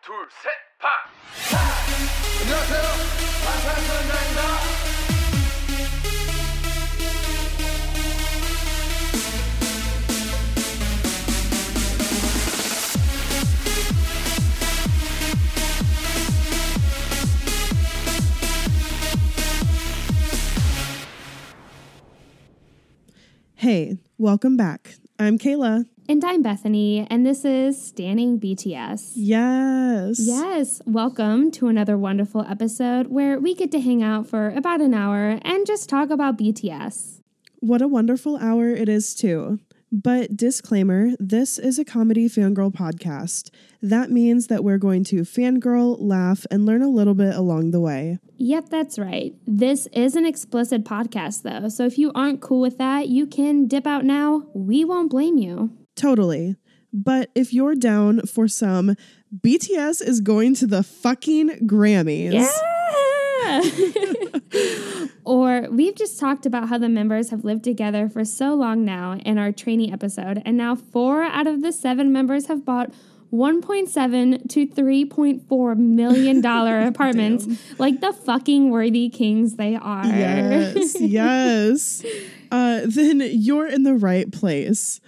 둘, 셋, 파! 안녕하세요. 방탄소년단입니다. Hey, welcome back. I'm Kayla. And I'm Bethany, and this is Stanning BTS. Yes. Yes, welcome to another wonderful episode where we get to hang out for about an hour and just talk about BTS. What a wonderful hour it is, too. But disclaimer this is a comedy fangirl podcast. That means that we're going to fangirl, laugh, and learn a little bit along the way. Yep, that's right. This is an explicit podcast, though, so if you aren't cool with that, you can dip out now. We won't blame you. Totally. But if you're down for some, BTS is going to the fucking Grammys. Yeah! or we've just talked about how the members have lived together for so long now in our trainee episode, and now four out of the seven members have bought 1.7 to 3.4 million dollar apartments like the fucking worthy kings they are. Yes, yes. Uh, then you're in the right place.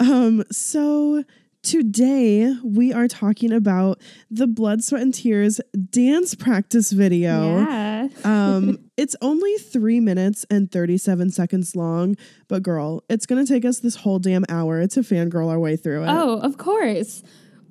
Um, so today we are talking about the Blood, Sweat, and Tears dance practice video. Yeah. um, it's only three minutes and 37 seconds long, but girl, it's gonna take us this whole damn hour to fangirl our way through it. Oh, of course.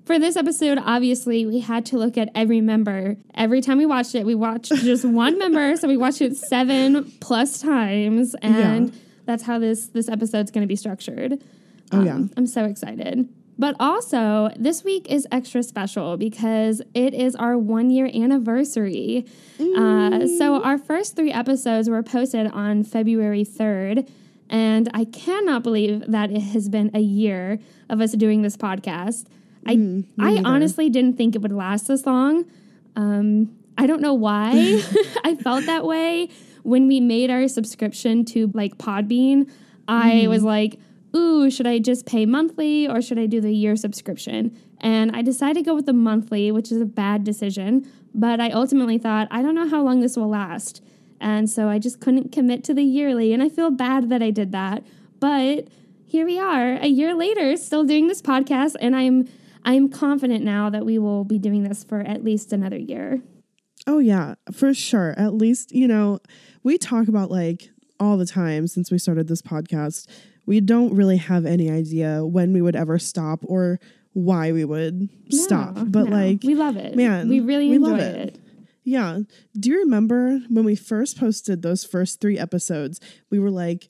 For this episode, obviously, we had to look at every member. Every time we watched it, we watched just one member, so we watched it seven plus times, and that's how this this episode's going to be structured. Oh, yeah. I'm so excited. But also, this week is extra special because it is our one year anniversary. Uh, so, our first three episodes were posted on February 3rd. And I cannot believe that it has been a year of us doing this podcast. I, I honestly didn't think it would last this long. Um, I don't know why I felt that way when we made our subscription to like Podbean. I was like, ooh, should I just pay monthly or should I do the year subscription? And I decided to go with the monthly, which is a bad decision. But I ultimately thought, I don't know how long this will last. And so I just couldn't commit to the yearly. And I feel bad that I did that. But here we are, a year later, still doing this podcast. And I'm I'm confident now that we will be doing this for at least another year. Oh yeah, for sure. At least, you know, we talk about like all the time since we started this podcast. We don't really have any idea when we would ever stop or why we would stop. But no, like we love it. man, we really we enjoy love it. it. yeah. Do you remember when we first posted those first 3 episodes? We were like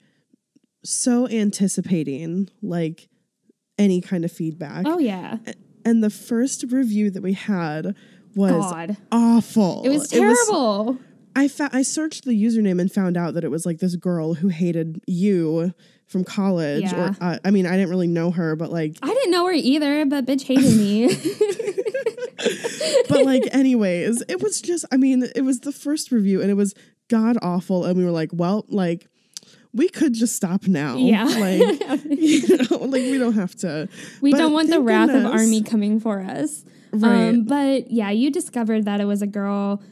so anticipating like any kind of feedback. Oh yeah. And the first review that we had was God. awful. It was terrible. I fa- I searched the username and found out that it was like this girl who hated you from college. Yeah. Or uh, I mean, I didn't really know her, but like, I didn't know her either, but bitch hated me. but like, anyways, it was just. I mean, it was the first review, and it was god awful. And we were like, well, like. We could just stop now. Yeah. Like, you know, like we don't have to. we But don't want the wrath of army coming for us. Right. Um, but yeah, you discovered that it was a girl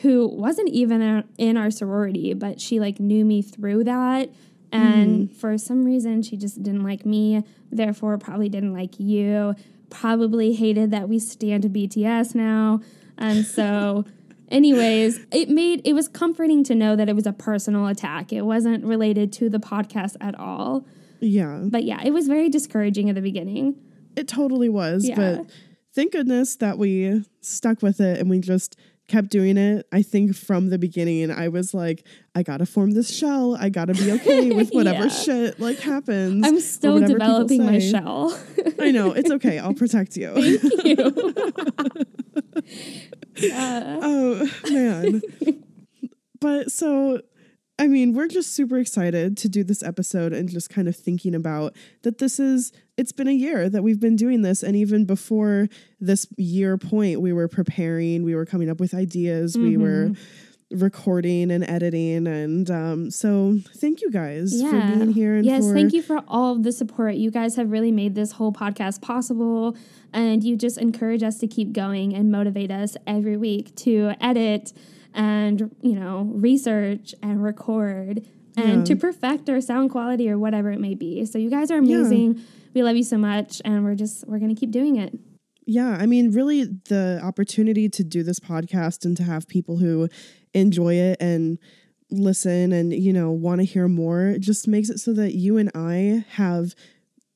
who wasn't even in our sorority, but she like knew me through that. And Mm-hmm. for some reason, she just didn't like me, therefore, probably didn't like you. Probably hated that we stand to BTS now. And so, anyways, it made it was comforting to know that it was a personal attack. It wasn't related to the podcast at all. Yeah. But yeah, it was very discouraging at the beginning. It totally was. Yeah. But thank goodness that we stuck with it and we just kept doing it. I think from the beginning, I was like, I gotta form this shell. I gotta be okay with whatever Yeah. shit like happens. I'm still developing my shell. I know it's okay. I'll protect you. oh man. But so I mean, we're just super excited to do this episode and just kind of thinking about that this is it's been a year that we've been doing this and even before this year point we were preparing, we were coming up with ideas, we were recording and editing. And um, so thank you guys for being here. And yes, for, thank you for all of the support. You guys have really made this whole podcast possible, and you just encourage us to keep going and motivate us every week to edit and you know research and record and Yeah. to hmm. perfect our sound quality or whatever it may be. So you guys are amazing. We love you so much, and we're just we're gonna keep doing it. Yeah, I mean, really, the opportunity to do this podcast and to have people who enjoy it and listen and, you know, want to hear more just makes it so that you and I have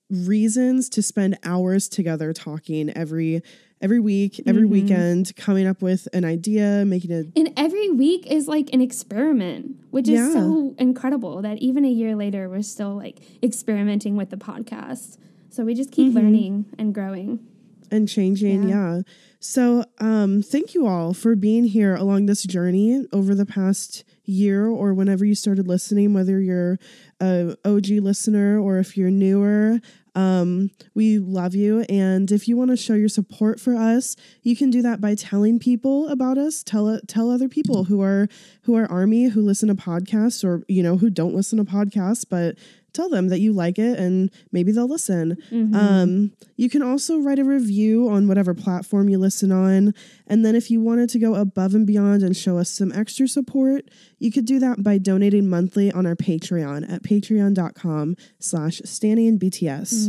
reasons to spend hours together talking every every week, every Mm-hmm. weekend, coming up with an idea, making a And every week is like an experiment, which is Yeah. so incredible that even a year later, we're still like experimenting with the podcast. So we just keep Mm-hmm. learning and growing. and changing Yeah. yeah. so um thank you all for being here along this journey over the past year or whenever you started listening whether you're a og listener or if you're newer um we love you. And if you want to show your support for us you can do that by telling people about us. Tell tell other people who are who are army who listen to podcasts or you know who don't listen to podcasts but tell them that you like it and maybe they'll listen um, you can also write a review on whatever platform you listen on. And then if you wanted to go above and beyond and show us some extra support, you could do that by donating monthly on our Patreon at patreon.com slash Stanning BTS.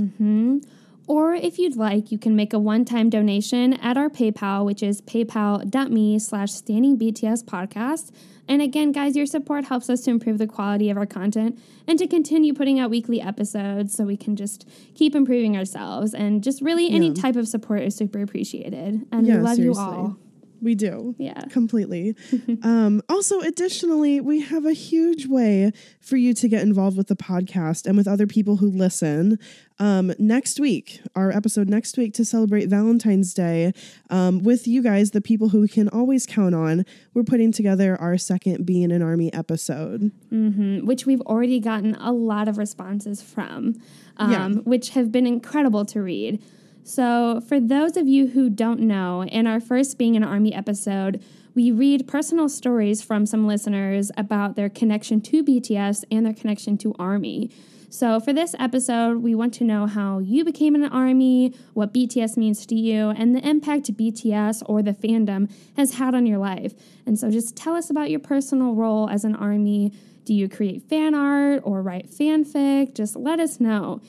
Or if you'd like, you can make a one-time donation at our PayPal, which is paypal.me slash stanning BTS podcast. And again, guys, your support helps us to improve the quality of our content and to continue putting out weekly episodes so we can just keep improving ourselves. And just really any Yeah. type of support is super appreciated. And Yeah, we love seriously. you all. We do. Yeah. Completely. um, also, additionally, we have a huge way for you to get involved with the podcast and with other people who listen. Um, next week, our episode next week to celebrate Valentine's Day um, with you guys, the people who we can always count on, we're putting together our second Being an Army episode. Mhm, which we've already gotten a lot of responses from, um, Yeah. which have been incredible to read. So, for those of you who don't know, in our first Being an Army episode, we read personal stories from some listeners about their connection to BTS and their connection to Army. So, for this episode, we want to know how you became an Army, what BTS means to you, and the impact BTS or the fandom has had on your life. And so, just tell us about your personal role as an Army. Do you create fan art or write fanfic? Just let us know.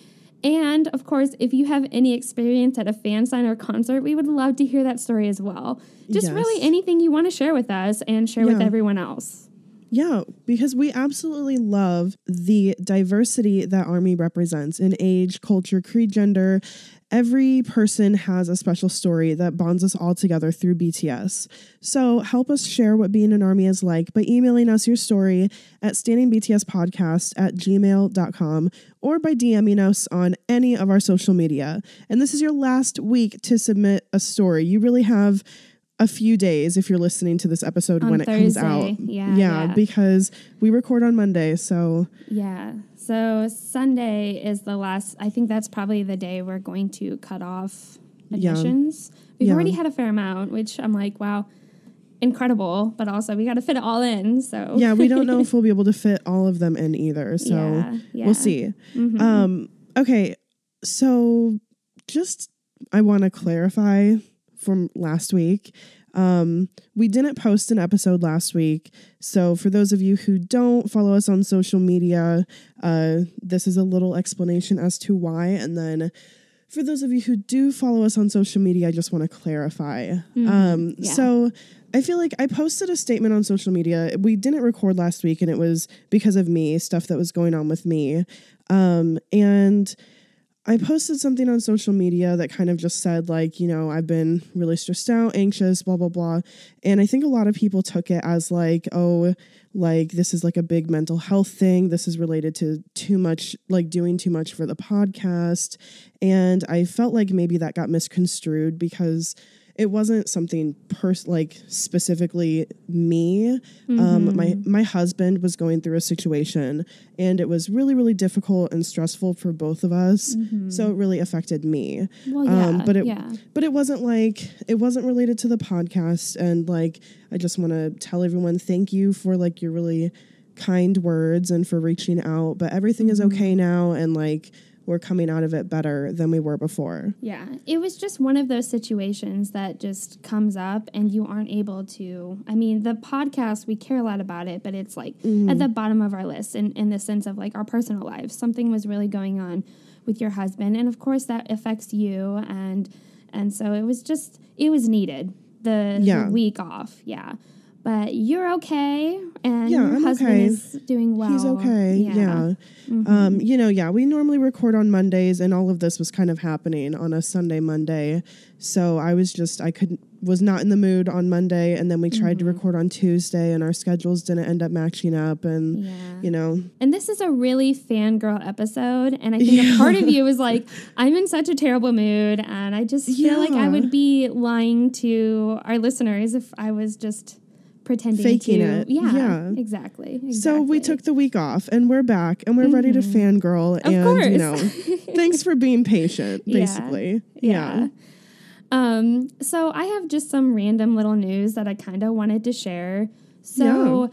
And of course, if you have any experience at a fan sign or concert, we would love to hear that story as well. Just Yes. really anything you want to share with us and share with everyone else. Yeah, because we absolutely love the diversity that Army represents in age, culture, creed, gender. Every person has a special story that bonds us all together through BTS. So help us share what being an Army is like by emailing us your story at stanningbtspodcast at gmail.com or by DMing us on any of our social media. And this is your last week to submit a story. You really have a few days if you're listening to this episode On when it comes out. Yeah, yeah, yeah. because we record on Monday, so Yeah. So Sunday is the last, I think that's probably the day we're going to cut off Yeah. admissions. We've Yeah. already had a fair amount, which I'm like, wow, incredible. But also, we got to fit it all in. So, yeah, we don't know if we'll be able to fit all of them in either. So Yeah, yeah. we'll see. Mhm. Um, okay, so just I want to clarify from last week. Um, we didn't post an episode last week. So, for those of you who don't follow us on social media, uh, this is a little explanation as to why. And then for those of you who do follow us on social media, I just want to clarify. um, yeah. So, I feel like I posted a statement on social media. We didn't record last week, and it was because of me, stuff that was going on with me. Um, and I posted something on social media that kind of just said, like, you know, I've been really stressed out, anxious, blah, blah, blah. And I think a lot of people took it as, like, oh, like, this is like a big mental health thing. This is related to too much, like, doing too much for the podcast. And I felt like maybe that got misconstrued because it wasn't something pers- like specifically me. Um, my my husband was going through a situation, and it was really really difficult and stressful for both of us. So it really affected me. Well, yeah, Um, but it yeah. but it wasn't like it wasn't related to the podcast. And like I just want to tell everyone thank you for like your really kind words and for reaching out. But everything is Mm-hmm. okay now, and like we're coming out of it better than we were before. Yeah, it was just one of those situations that just comes up and you aren't able to. I mean, the podcast, we care a lot about it, but it's like mm-hmm. at the bottom of our list in, in the sense of like our personal lives. Something was really going on with your husband. And of course, that affects you. And, and so it was just, it was needed the, Yeah. the week off. Yeah. But you're okay, and Yeah, your I'm husband okay. is doing well. He's okay. Yeah. Mm-hmm. Um, you know, yeah, we normally record on Mondays and all of this was kind of happening on a Sunday Monday. So I was just I couldn't was not in the mood on Monday and then we tried Mm-hmm. to record on Tuesday and our schedules didn't end up matching up and Yeah. you know, And this is a really fangirl episode. And I think a part of you is like, I'm in such a terrible mood. And I just feel like I would be lying to our listeners if I was just pretending Faking to. it. Yeah, Yeah. Exactly, So we took the week off and we're back and we're ready to fangirl Mm-hmm. Of and course. you know, thanks for being patient, Yeah. basically. Yeah. Um, so I have just some random little news that I kind of wanted to share. So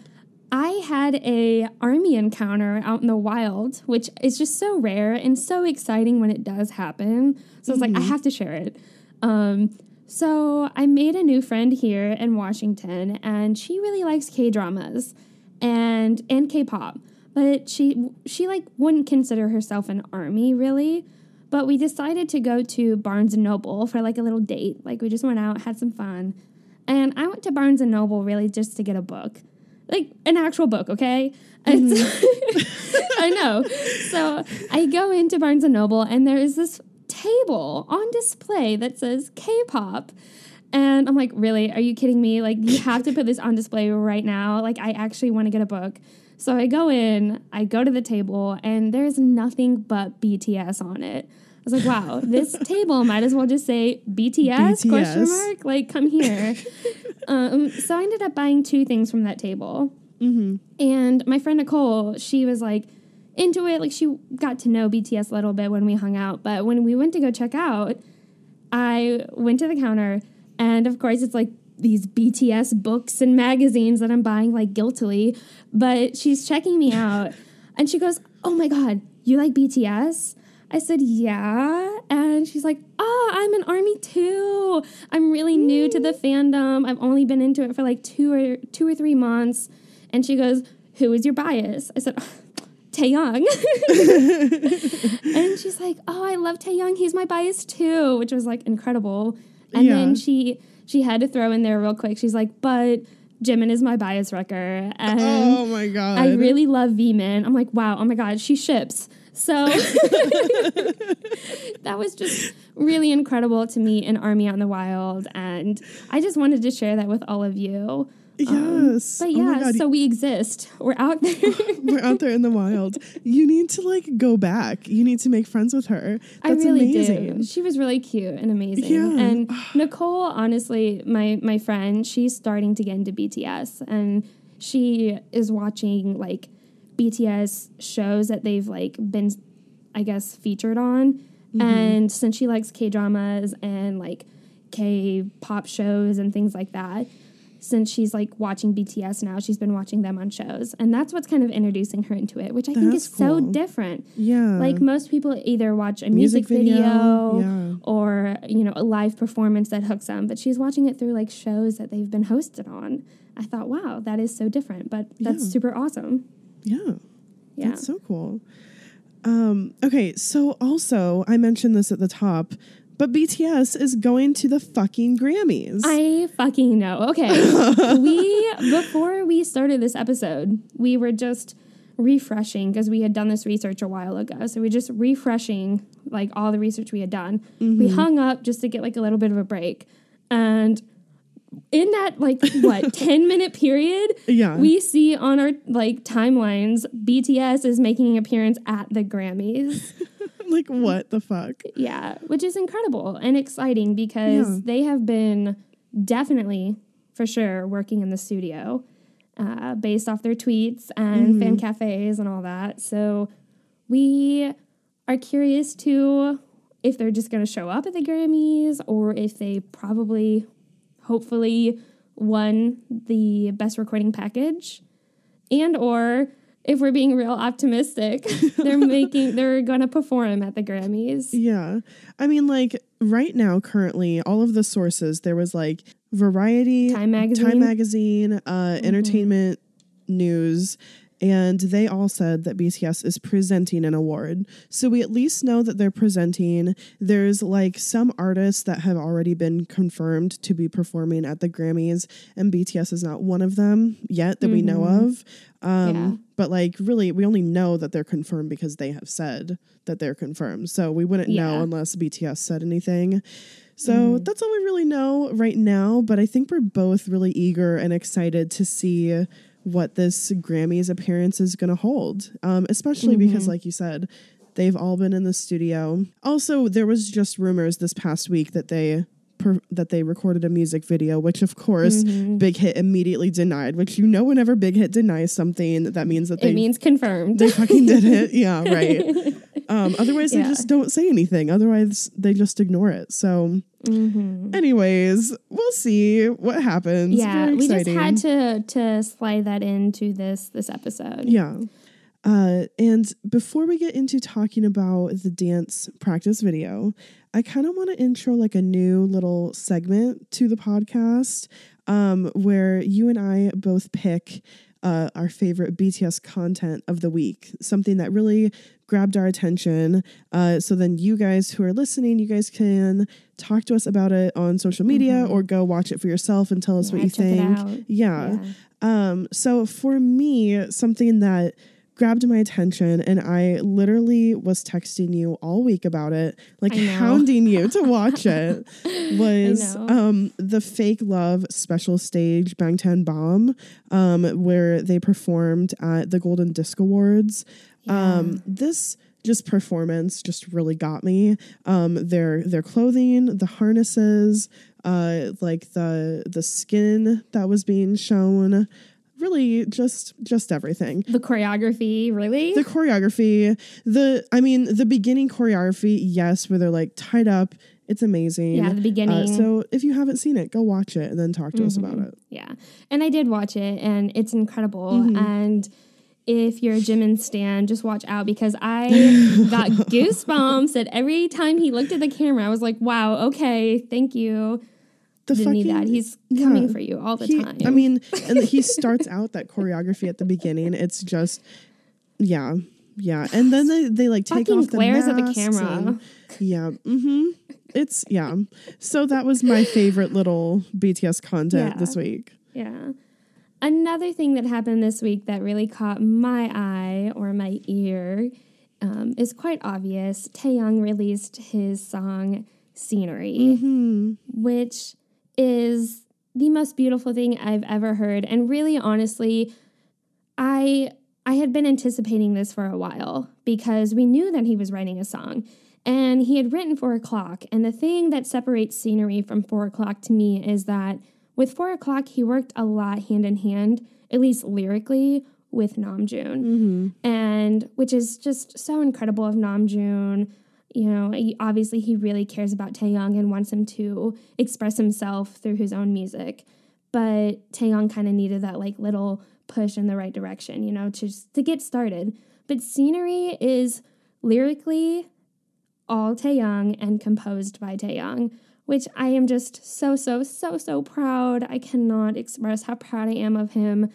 I had a army encounter out in the wild, which is just so rare and so exciting when it does happen. So I was like, I have to share it. Um, so I made a new friend here in Washington, and she really likes K dramas and and K pop, but she she like wouldn't consider herself an army really. But we decided to go to Barnes and Noble for like a little date. Like we just went out, had some fun, and I went to Barnes and Noble really just to get a book, like an actual book, okay? Mm-hmm. And I know. So I go into Barnes and Noble, and there is this table on display that says K-pop. And I'm like, really? Are you kidding me? Like, you have to put this on display right now. Like, I actually want to get a book. So I go in, I go to the table, and there's nothing but BTS on it. I was like, wow, this table might as well just say BTS, question mark? Like, come here. um, so I ended up buying two things from that table. And my friend Nicole, she was like into it. Like she got to know BTS a little bit when we hung out. But when we went to go check out, I went to the counter, and of course, it's like these BTS books and magazines that I'm buying like guiltily. But she's checking me out, and she goes, "Oh my god, you like BTS?" I said, "Yeah," and she's like, "Ah, I'm an army too. I'm really new to the fandom. I've only been into it for like two or two or three months." And she goes, "Who is your bias?" I said. Taehyung. and she's like, "Oh, I love Taehyung. He's my bias too," which was like incredible. And Yeah. then she she had to throw in there real quick. She's like, "But Jimin is my bias wrecker." And Oh my god. I really love VMin. I'm like, "Wow, oh my god, she ships." So that was just really incredible to meet an Army Out in the Wild and I just wanted to share that with all of you. Yes. But Oh my yeah, God. so we exist. We're out there. We're out there in the wild. You need to like go back. You need to make friends with her. I really amazing. do. She was really cute and amazing. Yeah. And Nicole, honestly, my my friend, she's starting to get into BTS and she is watching like BTS shows that they've like been I guess featured on. Mm-hmm. And since she likes K dramas and like K pop shows and things like that, since she's like watching BTS now, she's been watching them on shows. And that's what's kind of introducing her into it, which I think is That's so different. Yeah. Like most people either watch a music, Music video, video, yeah. or you know a live performance that hooks them, but she's watching it through like shows that they've been hosted on. I thought, wow, that is so different, but that's Yeah. super awesome. yeah. Yeah. That's so cool. Um, okay, so also I mentioned this at the top, but BTS is going to the fucking Grammys. I fucking know. Okay. we before we started this episode, we were just refreshing because we had done this research a while ago. So we're just refreshing like all the research we had done. We mm-hmm. hung up just to get like a little bit of a break. And in that like what 10 minute period Yeah. we see on our like timelines bts is making an appearance at the grammys like what the fuck? Yeah, which is incredible and exciting because Yeah. they have been definitely, for sure, working in the studio uh, based off their tweets and Mm-hmm. fan cafes and all that. So we are curious to if they're just going to show up at the Grammys or if they probably, hopefully, won the best recording package and or if we're being real optimistic they're making they're going to perform at the grammys Yeah. I mean, like right now, currently, all of the sources, there was like Variety, Time Magazine. Time Magazine, uh, Entertainment News, and they all said that BTS is presenting an award. So we at least know that they're presenting. There's like some artists that have already been confirmed to be performing at the Grammys, and BTS is not one of them yet that we know of. Um, Yeah. But like, really, we only know that they're confirmed because they have said that they're confirmed. So we wouldn't know unless BTS said anything. So that's all we really know right now. But I think we're both really eager and excited to see what this Grammys appearance is going to hold, um, especially because, like you said, they've all been in the studio. Also, there was just rumors this past week that they. Per, that they recorded a music video, which of course Big Hit immediately denied. Which you know, whenever Big Hit denies something, that means that they it means confirmed they fucking did it. Yeah, right. Um, otherwise, they just don't say anything. Otherwise, they just ignore it. So, anyways, we'll see what happens. yeah we just had to to slide that into this this episode Yeah. Uh, and before we get into talking about the dance practice video, I kind of want to intro like a new little segment to the podcast um, where you and I both pick uh, our favorite BTS content of the week, something that really grabbed our attention. Uh, so then you guys who are listening, you guys can talk to us about it on social media or go watch it for yourself and tell us Mm-hmm. Yeah, what you think. Yeah. Yeah. Um, so for me, something that grabbed my attention and I literally was texting you all week about it, like hounding you to watch it, was um the fake love special stage Bangtan Bomb, um, where they performed at the Golden Disc Awards. Um, this just performance just really got me. Um, their their clothing, the harnesses, uh, like the the skin that was being shown, really just just everything. the choreography really The choreography, the I mean the beginning choreography, yes, where they're like tied up. It's amazing. Yeah, the Uh, beginning. so if you haven't seen it, go watch it and then talk to us about it. Yeah. And I did watch it and it's incredible. Mm-hmm. And if you're a Jimin stan, just watch out because I got goosebumps at every time he looked at the camera. I was like, wow, okay, thank you. The Didn't need that. He's coming yeah. for you all the He- time. I mean, and he starts out that choreography at the beginning. It's just, yeah, yeah, and then they they like take Fucking off the glares at the camera. and- yeah, mm-hmm. It's yeah. So that was my favorite little BTS content Yeah. this week. Yeah. Another thing that happened this week that really caught my eye or my ear um, is quite obvious. Taehyung released his song "Scenery," which is the most beautiful thing I've ever heard, and really, honestly, I I had been anticipating this for a while because we knew that he was writing a song. And he had written Four O'Clock. And the thing that separates scenery from Four O'Clock to me is that with Four O'Clock, he worked a lot hand in hand, at least lyrically, with Namjoon. Mm-hmm. And which is just so incredible of Namjoon. You know, obviously he really cares about Taehyung and wants him to express himself through his own music. But Taehyung kind of needed that like little push in the right direction, you know, to just, to get started. But scenery is lyrically all Taehyung and composed by Taehyung, which I am just so so so so proud. I cannot express how proud I am of him.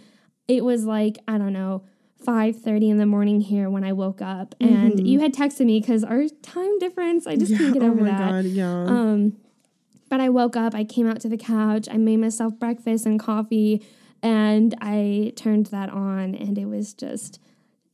It was like I don't know. 5:30 in the morning here when I woke up and you had texted me cuz our time difference I just can't get oh over my that. god, yeah. Um, but I woke up, I came out to the couch, I made myself breakfast and coffee, and I turned that on, and it was just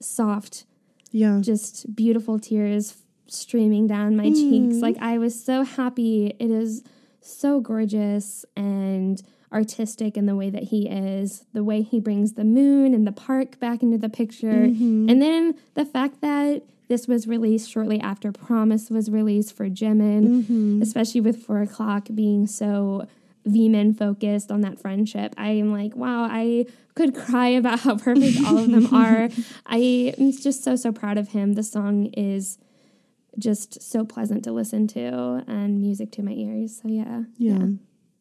soft, yeah. just beautiful tears streaming down my cheeks. Like I was so happy. It is so gorgeous and artistic in the way that he is, the way he brings the moon and the park back into the picture. Mm-hmm. And then the fact that this was released shortly after Promise was released for Jimin, mm-hmm. especially with Four O'Clock being so VMin focused on that friendship. I am like, wow, I could cry about how perfect all of them are. I am just so, so proud of him. The song is just so pleasant to listen to and music to my ears. So yeah. Yeah.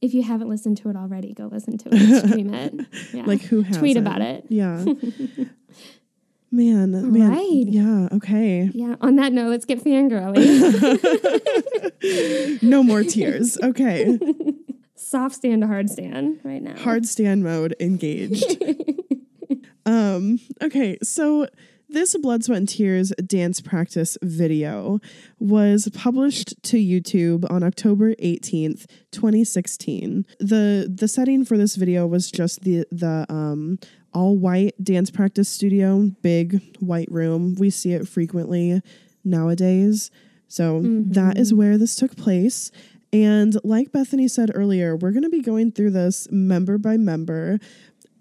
If you haven't listened to it already, go listen to it, stream it. Yeah. Like who has Tweet about it. Yeah. man, man. right. Yeah, okay. Yeah. On that note, let's get fangirling. No more tears. Okay. Soft stand to hard stand right now. Hard stand mode engaged. um, okay, so this Blood, Sweat, and Tears dance practice video was published to YouTube on October 18th, 2016. The the setting for this video was just the the um all white dance practice studio, big white room. We see it frequently nowadays. So that is where this took place. And like Bethany said earlier, we're going to be going through this member by member.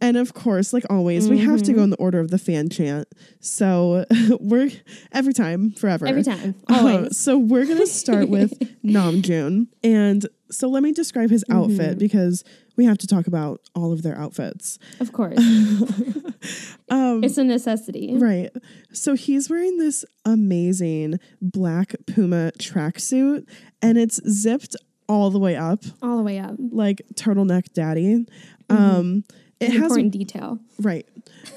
And of course, like always, we have to go in the order of the fan chant. So we're every time, forever. Every time. Uh, so we're going to start with Namjoon. And so let me describe his outfit because we have to talk about all of their outfits. Of course. Um, it's a necessity. Right. So he's wearing this amazing black Puma tracksuit and it's zipped all the way up All the way up. like turtleneck daddy. Um it has Important detail. right.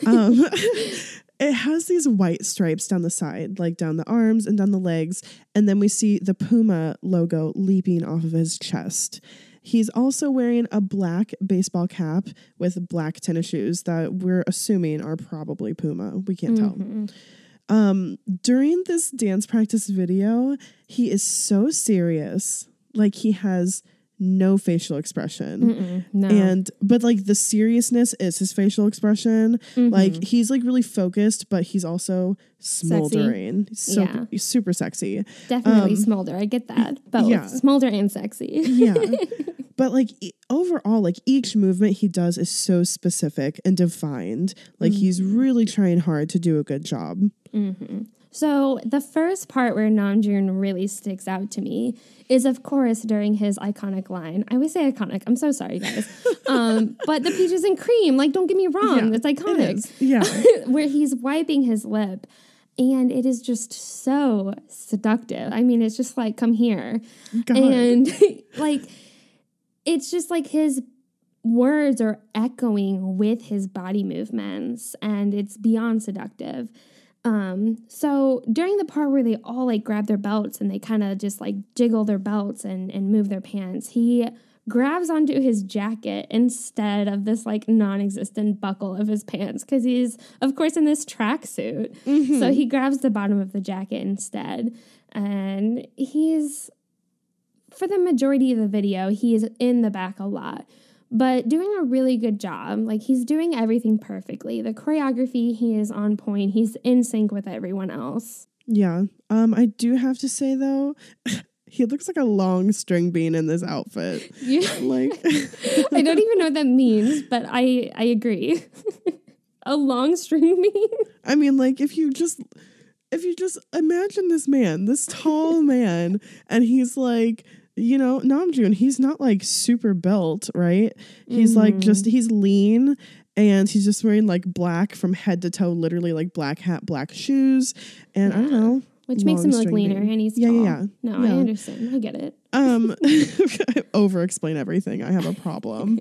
Um it has these white stripes down the side, like down the arms and down the legs, and then we see the Puma logo leaping off of his chest. He's also wearing a black baseball cap with black tennis shoes that we're assuming are probably Puma. We can't tell. Um, during this dance practice video, he is so serious. Like he has no facial expression. No. And but like the seriousness is his facial expression. Mm-hmm. Like he's like really focused, but he's also smoldering. He's so Yeah. he's super sexy. Definitely smolder. I get that. Um, yeah. Smolder and sexy. Yeah. but like e- overall, like each movement he does is so specific and defined. Like he's Mm-hmm. really trying hard to do a good job. So the first part where Namjoon really sticks out to me is, of course, during his iconic line. I always say iconic. I'm so sorry, guys. um, but the peaches and cream, like, don't get me wrong, Yeah, it's iconic. It. Yeah. where he's wiping his lip. And it is just so seductive. I mean, it's just like, come here. God. And like, it's just like his words are echoing with his body movements, and it's beyond seductive. Um, so during the part where they all like grab their belts and they kind of just like jiggle their belts and, and move their pants, he grabs onto his jacket instead of this like non-existent buckle of his pants because he's of course in this tracksuit. So he grabs the bottom of the jacket instead. And he's for the majority of the video, he is in the back a lot, but doing a really good job. Like he's doing everything perfectly. The choreography, he is on point. He's in sync with everyone else. Yeah. Um, I do have to say though, he looks like a long string bean in this outfit. You, Like I don't even know what that means, but I I agree. a long string bean. I mean, like if you just if you just imagine this man, this tall man, and he's like, you know, Namjoon, he's not like super built, right? He's like mm-hmm. just he's lean and he's just wearing like black from head to toe, literally like black hat, black shoes, and I don't know. Which makes him look leaner and he's Yeah, tall. yeah, yeah. No, I understand. I get it. Um over explain everything. I have a problem.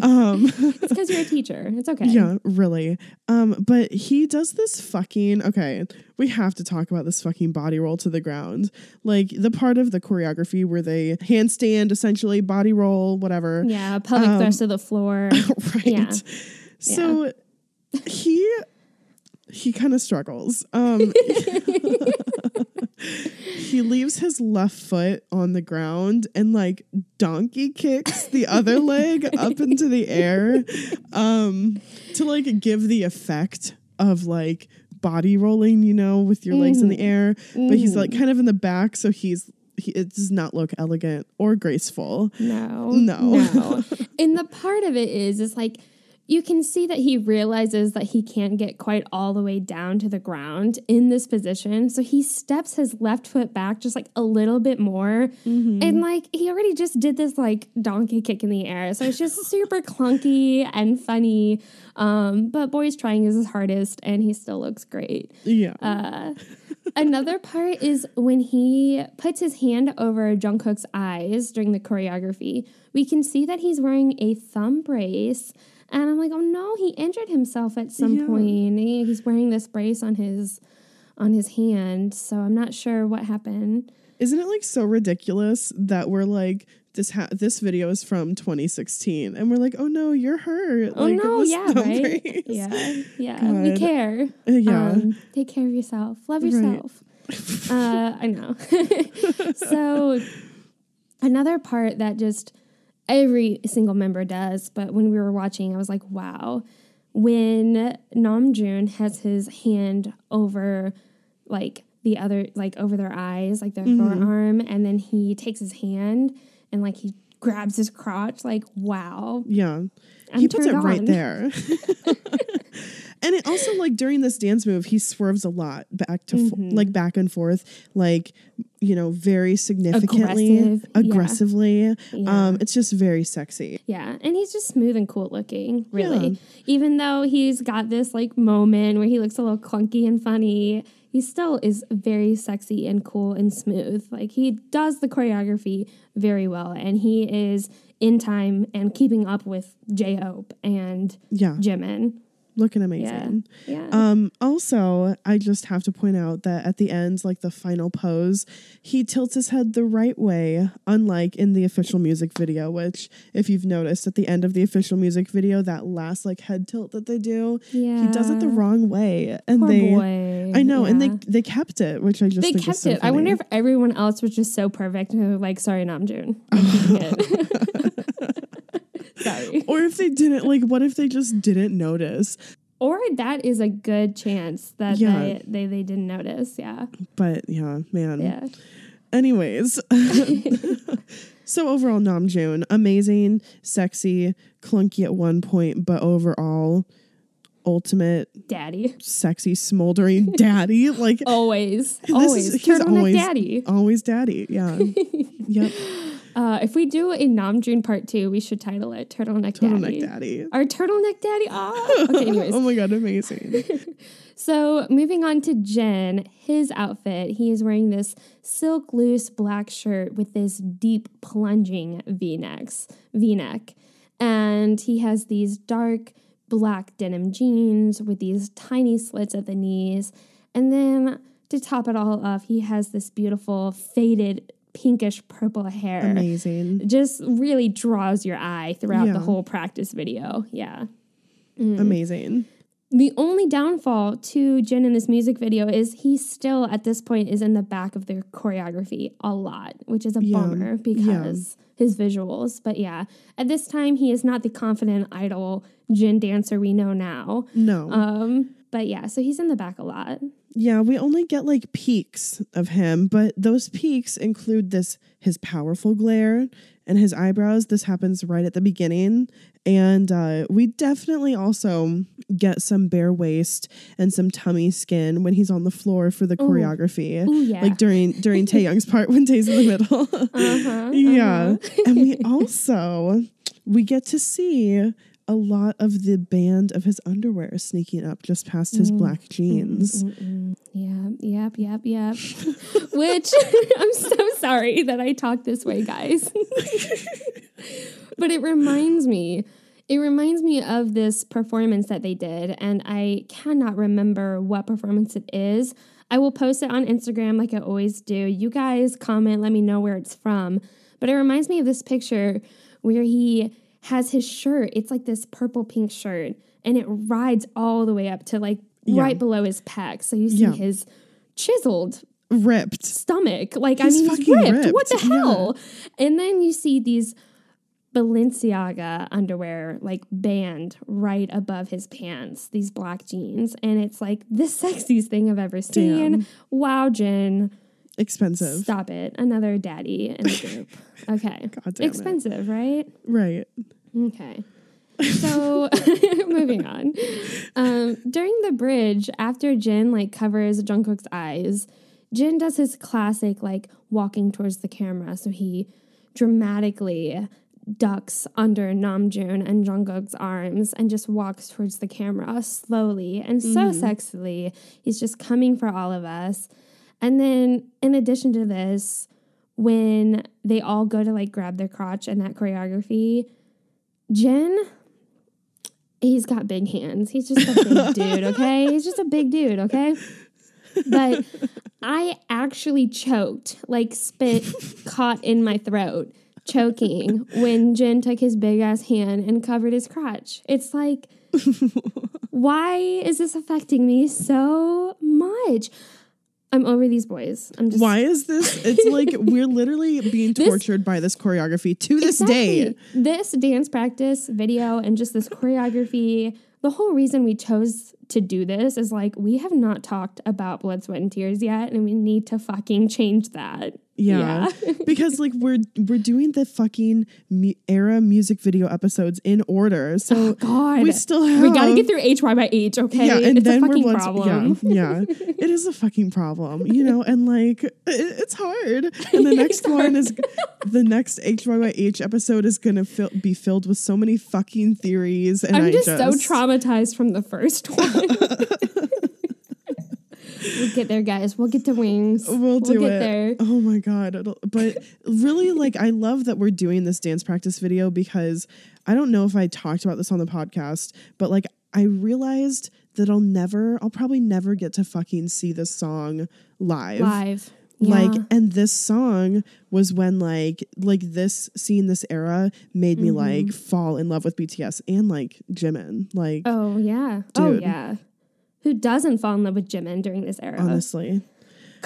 um It's because you're a teacher. It's okay. Yeah, really. Um, but he does this fucking okay. We have to talk about this fucking body roll to the ground. Like the part of the choreography where they handstand, essentially body roll, whatever. Yeah, pelvic Um, thrust to the floor. right. Yeah. So he he kind of struggles. Um he leaves his left foot on the ground and like donkey kicks the other leg up into the air um to like give the effect of like body rolling, you know, with your legs in the air. But he's like kind of in the back, so he's he, it does not look elegant or graceful. No. No. No. and the part of it is, is like you can see that he realizes that he can't get quite all the way down to the ground in this position. So he steps his left foot back just like a little bit more. And like he already just did this like donkey kick in the air. So it's just super clunky and funny. Um, but Boy's trying his hardest and he still looks great. Yeah. Uh, another part is when he puts his hand over Jungkook's eyes during the choreography. We can see that he's wearing a thumb brace, and I'm like, oh no, he injured himself at some Yeah. point. He- He's wearing this brace on his on his hand, so I'm not sure what happened. Isn't it like so ridiculous that we're like this ha- this video is from 2016 and we're like, "Oh no, you're hurt." Oh like, no, yeah, right? brace. Yeah, yeah. We care. Uh, yeah. Um, take care of yourself. Love Right. yourself. uh, I know. so another part that just every single member does, but when we were watching, I was like, wow. When Namjoon has his hand over like the other like over their eyes, like their mm-hmm. forearm, and then he takes his hand and like he grabs his crotch, like wow. Yeah. I'm he puts it turned right there. and it also like during this dance move, he swerves a lot back to Mm-hmm. like back and forth, like you know, very significantly, Aggressive, aggressively. Yeah. Um, it's just very sexy. Yeah, and he's just smooth and cool looking, really. Even though he's got this like moment where he looks a little clunky and funny, he still is very sexy and cool and smooth. Like he does the choreography very well, and he is in time and keeping up with J Hope and Yeah, Jimin. Looking amazing. yeah. Um, also, I just have to point out that at the end, like the final pose, he tilts his head the right way, unlike in the official music video, which, if you've noticed, at the end of the official music video, that last like head tilt that they do, yeah. he does it the wrong way. And Poor they boy. I know, and they they kept it, which I just they think is kept so it. I wonder if everyone else was just so perfect and they were like, sorry, Namjoon. I'm keeping it. sorry. or if they didn't like what if they just didn't notice Or that is a good chance that Yeah. they, they they didn't notice. Yeah. but yeah man Yeah. anyways so overall namjoon amazing sexy clunky at one point but overall ultimate Daddy. sexy smoldering daddy like Always. always. is he's always daddy. always daddy yeah yep Uh, if we do a Namjoon part two, we should title it Turtleneck, turtleneck Daddy. daddy Our turtleneck daddy. Ah. Okay, anyways. oh my god amazing So moving on to Jin, his outfit, he is wearing this silk loose black shirt with this deep plunging V-necks, V-neck. And he has these dark black denim jeans with these tiny slits at the knees. And then to top it all off, he has this beautiful faded pinkish purple hair. amazing Just really draws your eye throughout Yeah. the whole practice video. Yeah. amazing The only downfall to Jin in this music video is he still at this point is in the back of their choreography a lot, which is a Yeah. bummer because his visuals. But yeah, at this time he is not the confident idol Jin dancer we know now. no Um, but yeah, so he's in the back a lot. Yeah, we only get like peaks of him, but those peaks include this his powerful glare and his eyebrows. This happens right at the beginning. And uh, we definitely also get some bare waist and some tummy skin when he's on the floor for the choreography. Ooh, yeah. Like during during Taehyung's part when Tae's in the middle. Uh-huh, yeah. And we also we get to see a lot of the band of his underwear sneaking up just past Mm. his black jeans. Mm, mm, mm, yeah, yep, yep, yep. Which I'm so sorry that I talk this way, guys. but it reminds me, it reminds me of this performance that they did, and I cannot remember what performance it is. I will post it on Instagram like I always do. You guys comment, let me know where it's from. But it reminds me of this picture where he has his shirt. It's like this purple pink shirt, and it rides all the way up to like Yeah. right below his pec. So you see Yeah. his chiseled Ripped. stomach. Like, He's I mean, he's fucking ripped. What the ripped, yeah. hell? And then you see these Balenciaga underwear, like band right above his pants, these black jeans. And it's like the sexiest thing I've ever seen. Damn. Wow, Jin. Expensive. Stop it. Another daddy in the group. Okay. God damn it. Expensive, right? Right. Okay. So moving on. Um, during the bridge, after Jin like covers Jungkook's eyes, Jin does his classic like walking towards the camera. So he dramatically ducks under Namjoon and Jungkook's arms and just walks towards the camera slowly and so sexily. He's just coming for all of us. And then in addition to this, when they all go to like grab their crotch and that choreography, Jin he's got big hands. He's just a big dude, okay? He's just a big dude, okay? But I actually choked, like spit caught in my throat, choking when Jin took his big ass hand and covered his crotch. It's like, why is this affecting me so much? I'm over these boys. I'm just Why is this? It's like we're literally being This- tortured by this choreography to this day. Exactly. This dance practice video and just this choreography, the whole reason we chose to do this is like we have not talked about blood, sweat, and tears yet, and we need to fucking change that. Yeah, because like we're we're doing the fucking mu- era music video episodes in order, so Oh, God. we still have We gotta get through HYYH, okay? Yeah, and it's then a we're blood. problem. Yeah, yeah, it is a fucking problem, you know. And like, it, it's hard. And the next one is the next HYYH episode is gonna fill, be filled with so many fucking theories. And I'm I just, so traumatized from the first one. We'll get there, guys. We'll get to wings. We'll do get it. there. Oh my god! It'll, but really, like, I love that we're doing this dance practice video because I don't know if I talked about this on the podcast, but like, I realized that I'll never, I'll probably never get to fucking see this song live. Live. Like, and this song was when like like this scene this era made me like fall in love with BTS and like Jimin. Like, Mm-hmm. Oh yeah. Oh yeah. Who doesn't fall in love with Jimin during this era? honestly.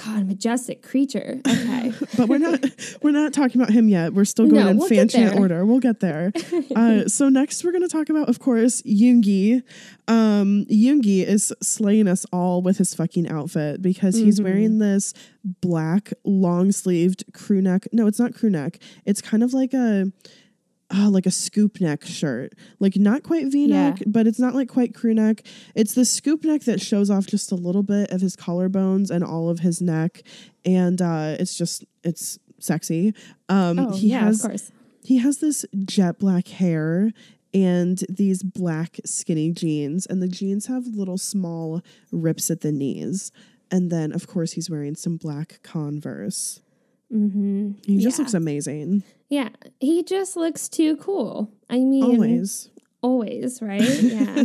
God, majestic creature. Okay. but we're not we're not talking about him yet. We're still going No, in we'll fanchant order. We'll get there. uh, so next we're going to talk about, of course, Yoongi. Um, Yoongi is slaying us all with his fucking outfit because he's Mm-hmm. wearing this black long sleeved crew neck. No, it's not crew neck. It's kind of like a. Oh, like a scoop neck shirt. Like not quite V neck, Yeah. but it's not like quite crew neck. It's the scoop neck that shows off just a little bit of his collarbones and all of his neck. And uh it's just it's sexy. Um Oh he yeah, has of course. he has this jet black hair and these black skinny jeans and the jeans have little small rips at the knees. And then of course he's wearing some black Converse. Mm-hmm. He just looks amazing. Yeah, he just looks too cool. I mean, Always. always, right? Yeah.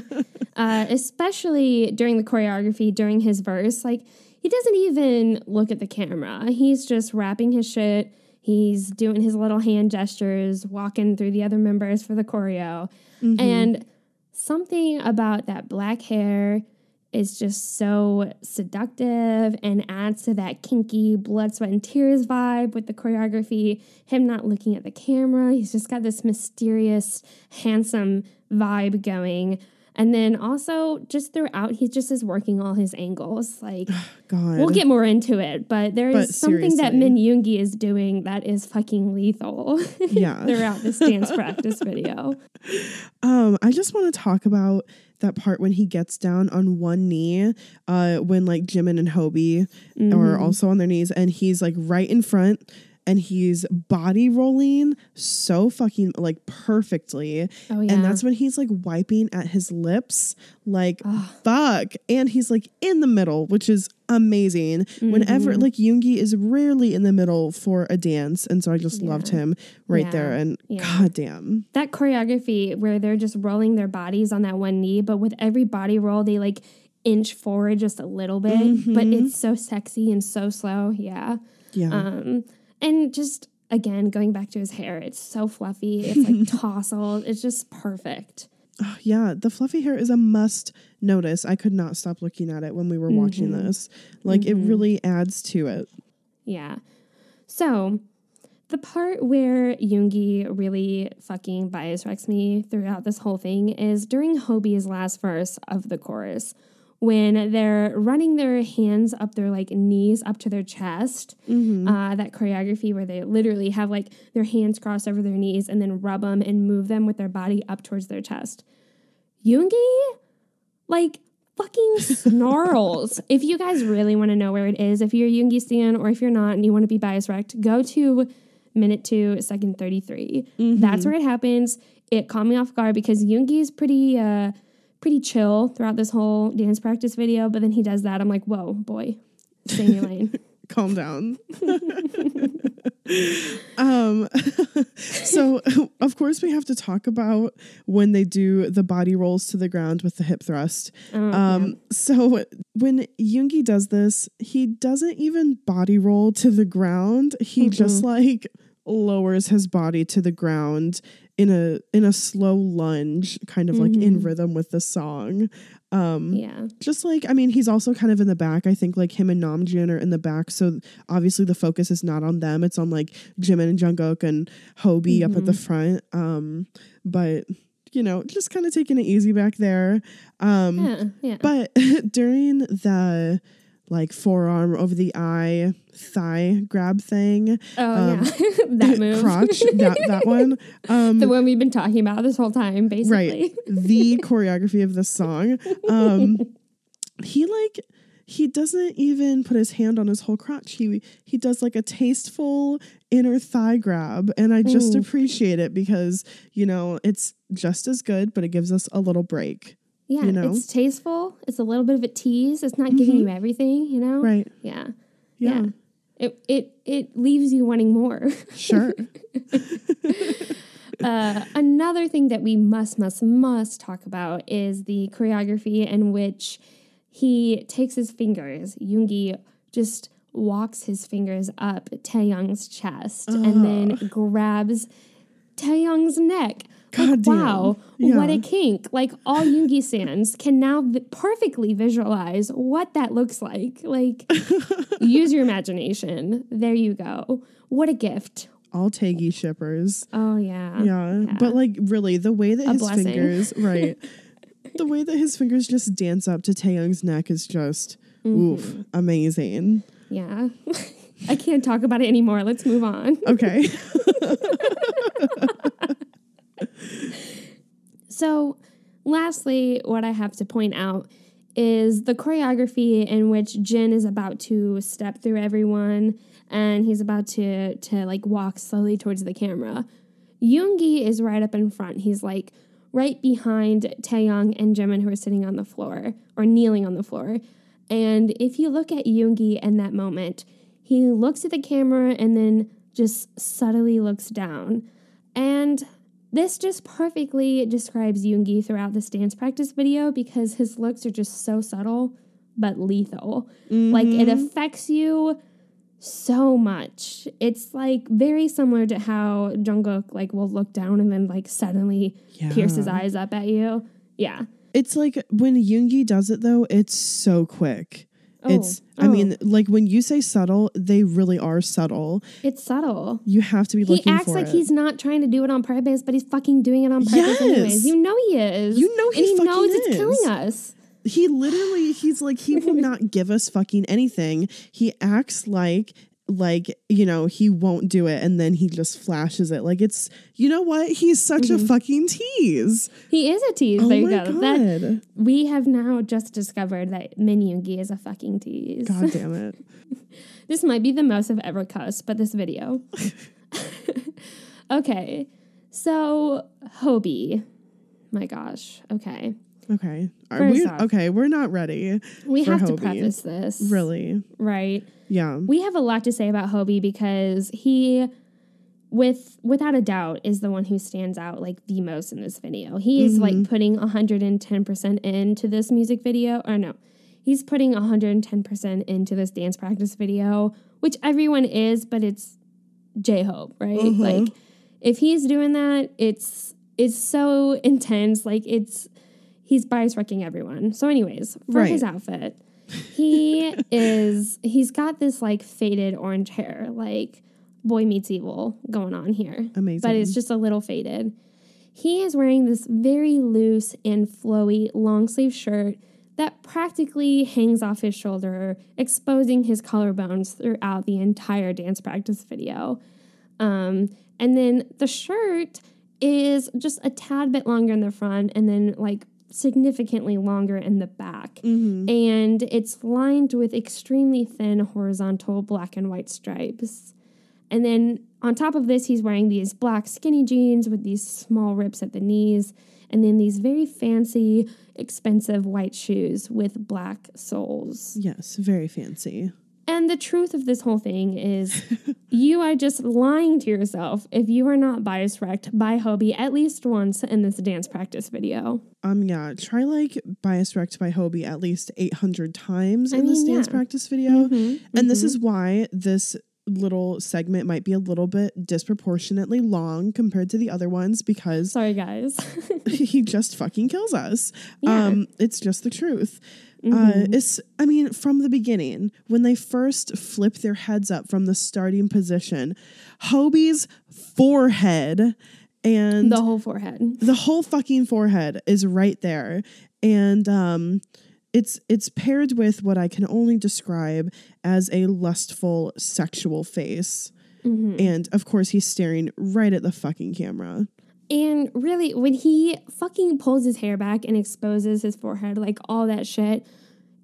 uh, especially during the choreography, during his verse, like he doesn't even look at the camera. He's just rapping his shit. He's doing his little hand gestures, walking through the other members for the choreo. And something about that black hair is just so seductive and adds to that kinky blood, sweat, and tears vibe with the choreography. Him not looking at the camera, he's just got this mysterious, handsome vibe going. And then also just throughout, he just is working all his angles. Like God. we'll get more into it, but there's But something that. Min Yoongi is doing that is fucking lethal Yeah. throughout this dance practice video. Um, I just want to talk about that part when he gets down on one knee, uh, when like Jimin and Hobie Mm-hmm. are also on their knees, and he's like right in front, and he's body rolling so fucking like perfectly, Oh yeah. and that's when he's like wiping at his lips, like fuck, and he's like in the middle, which is amazing. Whenever Mm-hmm. like Yoongi is rarely in the middle for a dance, and so I just loved him right there, and Yeah. goddamn. that choreography where they're just rolling their bodies on that one knee, but with every body roll, they like inch forward just a little bit, but Mm-hmm. it's so sexy and so slow. Yeah. Yeah. Um, and just again, going back to his hair, it's so fluffy. It's like tousled. It's just perfect. Oh, yeah, the fluffy hair is a must notice. I could not stop looking at it when we were watching Mm-hmm. this. Like it really adds to it. Yeah. So the part where Yoongi really fucking bias wrecks me throughout this whole thing is during Hobie's last verse of the chorus, when they're running their hands up their like knees up to their chest. Mm-hmm. Uh, that choreography where they literally have like their hands crossed over their knees and then rub them and move them with their body up towards their chest. Yoongi, like fucking snarls. if you guys really want to know where it is, if you're a Yoongi stan or if you're not and you want to be bias wrecked, go to minute two, second 33. That's where it happens. It caught me off guard because Yoongi is pretty uh pretty chill throughout this whole dance practice video, but then he does that. I'm like, whoa, boy, stay in your lane. Calm down. um so of course we have to talk about when they do the body rolls to the ground with the hip thrust. Oh, Um so when Yoongi does this, he doesn't even body roll to the ground. He just like lowers his body to the ground in a in a slow lunge, kind of like in rhythm with the song. Um yeah. just like I mean, he's also kind of in the back. I think like him and Namjoon are in the back, so obviously the focus is not on them. It's on like Jimin and Jungkook and Hobie up at the front. Um, but you know, just kind of taking it easy back there. Um, Yeah, yeah. but during the like forearm over the eye thigh grab thing, oh um, yeah. that move. crotch that that one. Um, the one we've been talking about this whole time, basically. right the choreography of the song um he like he doesn't even put his hand on his whole crotch he he does like a tasteful inner thigh grab and i just Ooh. appreciate it because you know it's just as good but it gives us a little break Yeah, you know? it's tasteful. It's a little bit of a tease. It's not giving you everything, you know? right Yeah. yeah, Yeah. It it it leaves you wanting more. sure uh, another thing that we must must must talk about is the choreography in which he takes his fingers. Yoongi just walks his fingers up Taehyung's chest and then grabs Taehyung's neck. Like, damn. wow, what a kink. Like all Yoongi fans can now v- perfectly visualize what that looks like. Like use your imagination. There you go. What a gift. all Taegi shippers Oh yeah. yeah. but like really the way that A his blessing. fingers right the way that his fingers just dance up to Taehyung's neck is just Mm-hmm. oof amazing Yeah. I can't talk about it anymore. Let's move on. okay So, lastly, what I have to point out is the choreography in which Jin is about to step through everyone and he's about to to like walk slowly towards the camera. Yoongi is right up in front. He's like right behind Taehyung and Jimin who are sitting on the floor or kneeling on the floor. And if you look at Yoongi in that moment, he looks at the camera and then just subtly looks down. And this just perfectly describes Yoongi throughout this dance practice video because his looks are just so subtle but lethal. Like it mm-hmm. affects you so much. It's like very similar to how Jungkook like will look down and then like suddenly pierce his eyes up at you. Yeah. It's like when Yoongi does it though, it's so quick. Oh, it's I oh. mean, like when you say subtle, they really are subtle. It's subtle. You have to be He looking He acts like it. he's not trying to do it on purpose, but he's fucking doing it on purpose anyways. Yes. You know he is. You know he and he knows it's killing us. he literally he's like he will not give us fucking anything. He acts like like you know he won't do it and then he just flashes it like it's you know what he's such Mm-hmm. a fucking tease He is a tease. oh there you my go. god That we have now just discovered that Min Yoongi is a fucking tease. god damn it This might be the most I've ever cussed, but this video. okay. So Hobie. My gosh. Okay. Okay are we off- okay we're not ready We have to Hobie. preface this. really Right. yeah We have a lot to say about Hobie because he with without a doubt is the one who stands out like the most in this video. He is like mm-hmm. putting 110% into this music video or no. He's putting 110% into this dance practice video, which everyone is, but it's J-Hope, right? Mm-hmm. Like if he's doing that, it's it's so intense, like it's he's bias wrecking everyone. So anyways, for Right. his outfit, he is he's got this like faded orange hair, like boy meets evil going on here. Amazing. But it's just a little faded. He is wearing this very loose and flowy long sleeve shirt that practically hangs off his shoulder, exposing his collarbones throughout the entire dance practice video. Um, and then the shirt is just a tad bit longer in the front and then like significantly longer in the back. Mm-hmm. And it's lined with extremely thin horizontal black and white stripes. And then on top of this, he's wearing these black skinny jeans with these small rips at the knees, and then these very fancy, expensive white shoes with black soles. Yes, very fancy. And the truth of this whole thing is, you are just lying to yourself if you are not bias wrecked by Hobie at least once in this dance practice video. Um, yeah, try like bias wrecked by Hobie at least 800 times I in this mean, dance yeah. practice video. And this is why this little segment might be a little bit disproportionately long compared to the other ones because Sorry, guys. he just fucking kills us. Yeah. Mm-hmm. Um, it's just the truth. Uh, it's, I mean, from the beginning, when they first flip their heads up from the starting position, Hobie's forehead and the whole forehead. the whole fucking forehead is right there. And um it's it's paired with what i can only describe as a lustful sexual face. And of course he's staring right at the fucking camera And really, when he fucking pulls his hair back and exposes his forehead, like all that shit,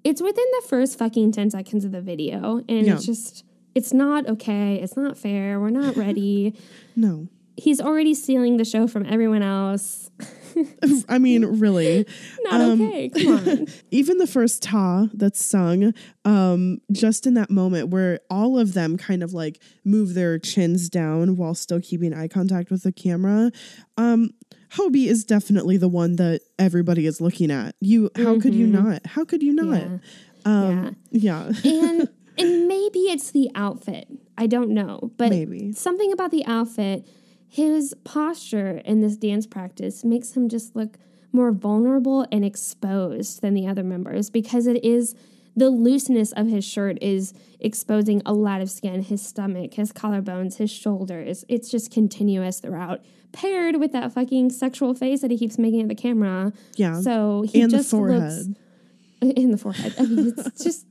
it's within the first fucking 10 seconds of the video. And Yeah. it's just, it's not okay. It's not fair. We're not ready. no He's already stealing the show from everyone else. i mean really Not Um, okay. Come on. even the first ta that's sung um just in that moment where all of them kind of like move their chins down while still keeping eye contact with the camera um hobie is definitely the one that everybody is looking at you how could you not how could you not Mm-hmm. Yeah. um yeah, and and maybe it's the outfit. I don't know, but Maybe. something about the outfit, his posture in this dance practice makes him just look more vulnerable and exposed than the other members because it is the looseness of his shirt is exposing a lot of skin, his stomach, his collarbones, his shoulders. It's just continuous throughout, paired with that fucking sexual face that he keeps making at the camera. Yeah. So he and the just looks in the forehead. I mean, it's just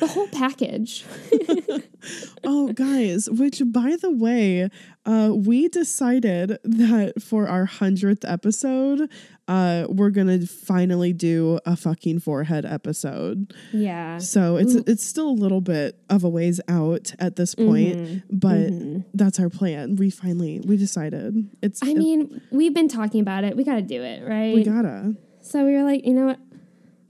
the whole package. oh guys which by the way uh we decided that for our 100th episode uh we're gonna finally do a fucking forehead episode Yeah. so it's it's still a little bit of a ways out at this point Mm-hmm. but that's our plan we finally we decided it's I it- mean, we've been talking about it. We got to do it, right? we gotta so we were like, you know what?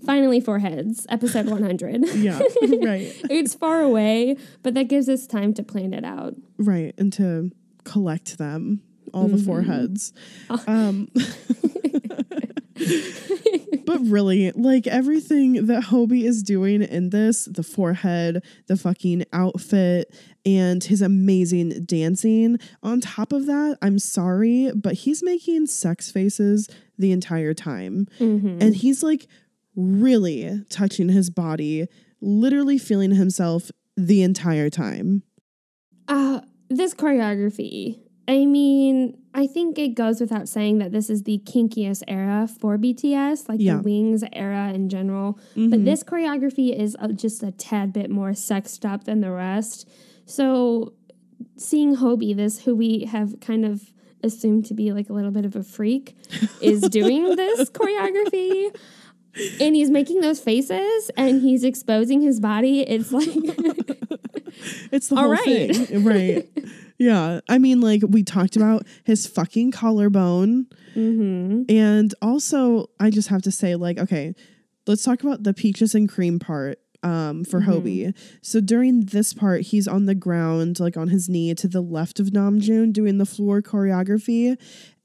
Finally, foreheads, episode 100. yeah right. It's far away, but that gives us time to plan it out. right and to collect them all the foreheads um but really like everything that hobie is doing in this the forehead the fucking outfit and his amazing dancing on top of that i'm sorry but he's making sex faces the entire time. And he's like really touching his body literally feeling himself the entire time Uh, this choreography, I mean, I think it goes without saying that this is the kinkiest era for BTS, like Yeah. the Wings era in general. Mm-hmm. But this choreography is uh, just a tad bit more sexed up than the rest. So seeing Hobie, this who we have kind of assumed to be like a little bit of a freak, is doing this choreography. And he's making those faces and he's exposing his body. It's like It's the All whole right. thing. Right. yeah. I mean, like, we talked about his fucking collarbone. Mm-hmm. And also, I just have to say, like, okay, let's talk about the peaches and cream part um, for Mm-hmm. Hobie. So during this part, he's on the ground, like on his knee to the left of Namjoon doing the floor choreography.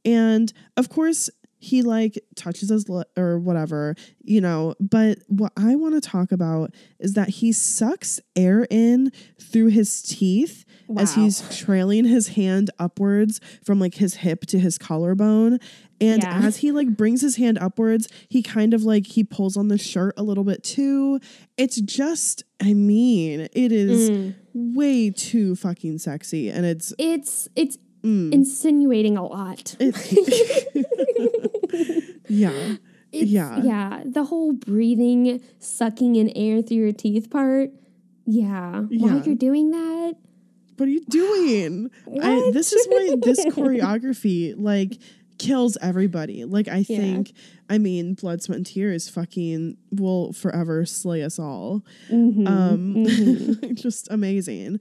And of course, he like touches his le- or whatever, you know. But what I want to talk about is that he sucks air in through his teeth as he's trailing his hand upwards from like his hip to his collarbone. And Yeah. as he like brings his hand upwards, he kind of like he pulls on the shirt a little bit too. It's just, I mean, it is Mm. way too fucking sexy. And it's it's it's Mm. insinuating a lot. yeah. It's, Yeah. yeah. The whole breathing, sucking in air through your teeth part. Yeah. Yeah. While you're doing that, what are you doing? I, this is why this choreography like kills everybody. Like I Yeah. think, I mean, blood, sweat, and tears fucking will forever slay us all. Mhm, Um, mhm. just amazing.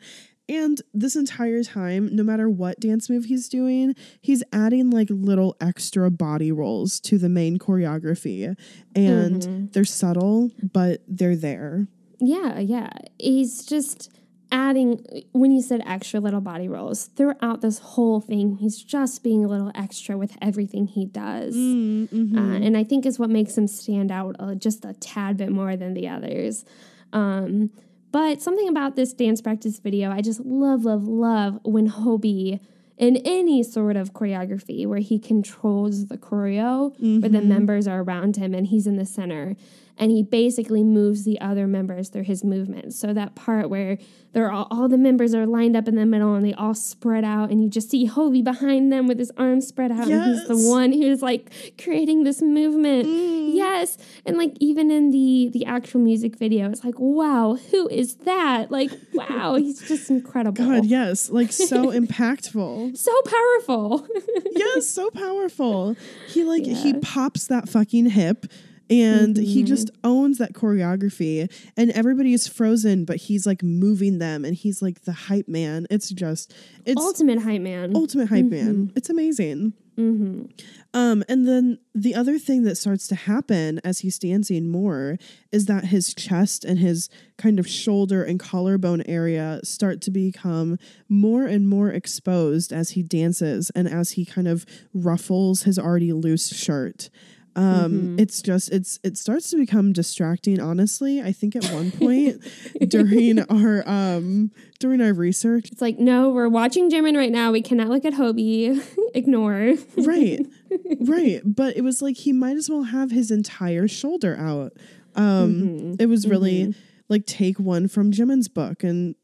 And this entire time, no matter what dance move he's doing, he's adding like little extra body rolls to the main choreography. And Mm-hmm. they're subtle, but they're there. Yeah, yeah. He's just adding, when you said extra little body rolls, throughout this whole thing, he's just being a little extra with everything he does. Mm-hmm. Uh, and I think is what makes him stand out uh, just a tad bit more than the others. Um, but something about this dance practice video, I just love, love, love when Hobie in any sort of choreography where he controls the choreo, where the mm-hmm. members are around him and he's in the center. And he basically moves the other members through his movements. So that part where they're all, all the members are lined up in the middle and they all spread out, and you just see Hobie behind them with his arms spread out, and he's the one who's like creating this movement. Mm. Yes, and like even in the the actual music video, it's like, wow, who is that? Like, wow, he's just incredible. God, yes, like so impactful. So powerful. yes, so powerful. He like he pops that fucking hip and he Mm-hmm. just owns that choreography and everybody is frozen but he's like moving them and he's like the hype man. It's just it's Ultimate hype man. ultimate hype Mm-hmm. man. It's amazing. Um, and then the other thing that starts to happen as he's dancing more is that his chest and his kind of shoulder and collarbone area start to become more and more exposed as he dances and as he kind of ruffles his already loose shirt. Um, it's just it's it starts to become distracting honestly i think at one point during our um during our research It's like, no, we're watching Jimin right now. We cannot look at Hobie. Ignore. right right but it was like he might as well have his entire shoulder out um Mm-hmm. it was really like take one from jimin's book and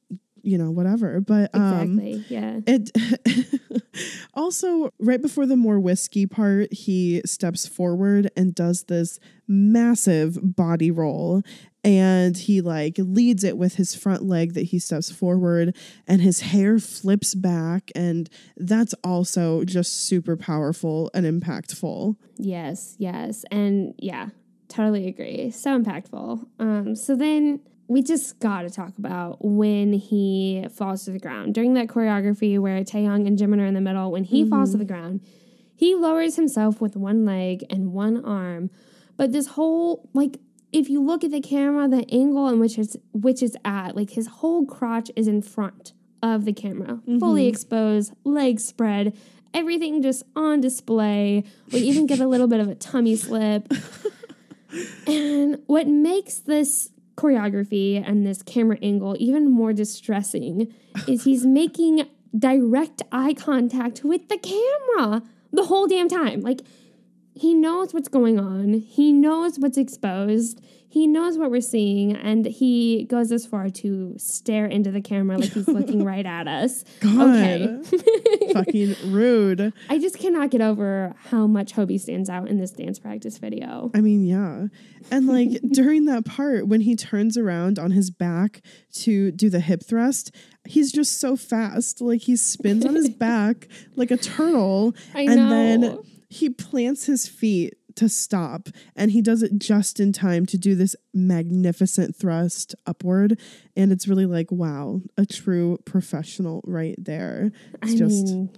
you know whatever but um Exactly. yeah. it also right before the more whiskey part he steps forward and does this massive body roll and he like leads it with his front leg that he steps forward and his hair flips back and that's also just super powerful and impactful Yes, yes. And yeah, totally agree. So impactful. Um, so then we just got to talk about when he falls to the ground. During that choreography where Taehyung and Jimin are in the middle, when he falls to mm-hmm. the ground, he lowers himself with one leg and one arm. But this whole, like, if you look at the camera, the angle in which it's which it's at, like his whole crotch is in front of the camera, fully mm-hmm. exposed, legs spread, everything just on display. We even get a little bit of a tummy slip. and what makes this choreography and this camera angle even more distressing is he's making direct eye contact with the camera the whole damn time. Like he knows what's going on. He knows what's exposed. He knows what we're seeing, and he goes as far to stare into the camera like he's looking right at us. god Okay. fucking rude I just cannot get over how much Hobie stands out in this dance practice video. I mean, yeah. And like during that part, when he turns around on his back to do the hip thrust, he's just so fast. Like he spins on his back like a turtle. I and then he plants his feet to stop. And he does it just in time to do this magnificent thrust upward. And it's really like, wow, a true professional right there. It's I just, mean,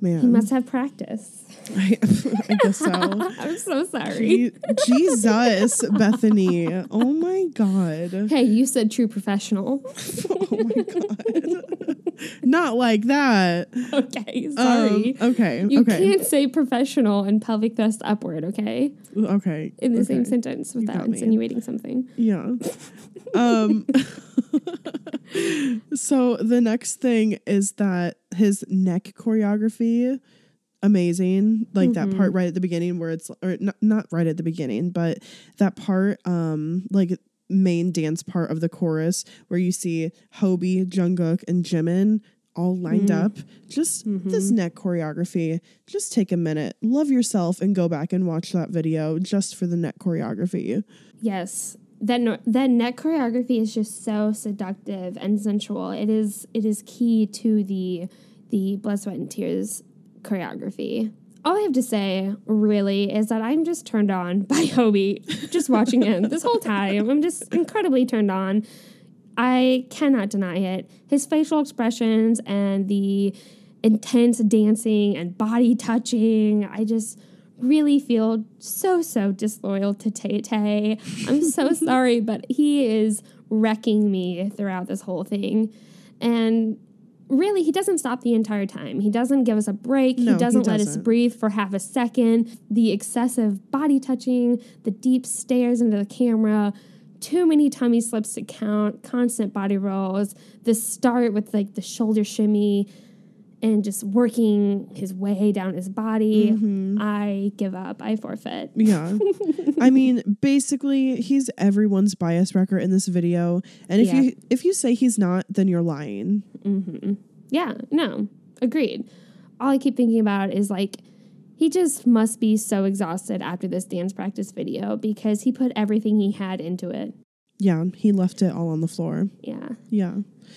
man. he must have practice. I, I guess so. I'm so sorry. Je- Jesus, Bethany. Oh my God. Hey, you said true professional. Oh my God. Not like that. okay, Um, sorry. okay. you okay. can't say professional and pelvic thrust upward, okay? Okay. In the same sentence without insinuating something. Yeah. um so the next thing is that his neck choreography amazing like that Mm-hmm. part right at the beginning where it's or not, not right at the beginning but that part um like main dance part of the chorus where you see Hobie, Jungkook and Jimin all lined mm-hmm. up. Just mm-hmm. this neck choreography. Just take a minute, love yourself, and go back and watch that video just for the neck choreography. Yes. That no, that neck choreography is just so seductive and sensual. It is it is key to the the blood, sweat, and tears choreography. All I have to say, really, is that I'm just turned on by Hobie. Just watching him this whole time, I'm just incredibly turned on. I cannot deny it. His facial expressions and the intense dancing and body touching, I just really feel so, so disloyal to Tay Tay. I'm so sorry, but he is wrecking me throughout this whole thing. And really, he doesn't stop the entire time. He doesn't give us a break. No, he he doesn't let us doesn't. breathe for half a second. The excessive body touching, the deep stares into the camera, too many tummy slips to count, constant body rolls, the start with like the shoulder shimmy and just working his way down his body. Mm-hmm. I give up. I forfeit. Yeah. I mean, basically, he's everyone's bias wrecker in this video. And if Yeah. you if you say he's not, then you're lying. Yeah, no, agreed. All I keep thinking about is like, he just must be so exhausted after this dance practice video because he put everything he had into it. Yeah, he left it all on the floor. Yeah. Yeah.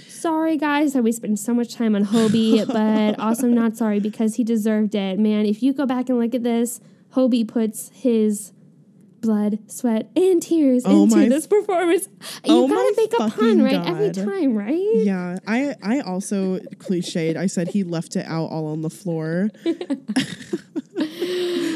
Sorry, guys, that we spent so much time on Hobie, but also not sorry because he deserved it. Man, if you go back and look at this, Hobie puts his blood, sweat, and tears Oh into this performance. oh You gotta make a pun, right? Every time, right? Yeah. I I also cliched. I said he left it out all on the floor.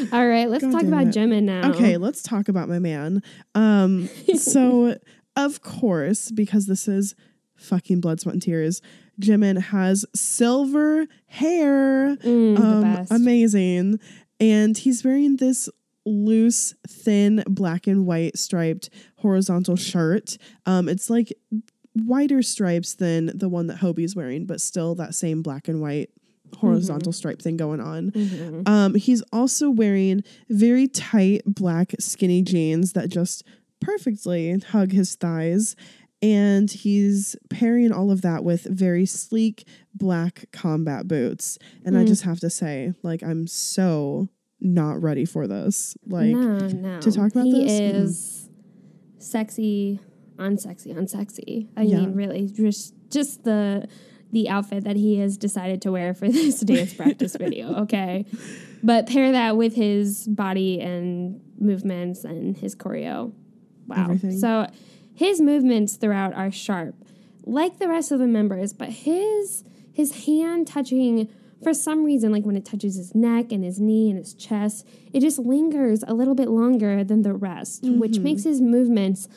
All right, let's God talk about it. Jimin now. Okay, let's talk about my man. Um, so of course, because this is fucking blood, sweat, and tears, Jimin has silver hair. Mm, um, amazing. And he's wearing this loose, thin, black and white striped horizontal shirt. Um, it's like wider stripes than the one that Hobie's wearing, but still that same black and white horizontal stripe thing going on. Mhm. Um, he's also wearing very tight black skinny jeans that just perfectly hug his thighs. And he's pairing all of that with very sleek black combat boots. And I Mm. just have to say, like, I'm so not ready for this. Like, no, no. to talk about he this? Mm. is sexy, unsexy, unsexy. I Yeah. mean, really, just just the the outfit that he has decided to wear for this dance practice video. Okay, but pair that with his body and movements and his choreo. Wow. Everything. So his movements throughout are sharp, like the rest of the members, but his his hand touching for some reason, like when it touches his neck and his knee and his chest, it just lingers a little bit longer than the rest, which mm-hmm. makes his movements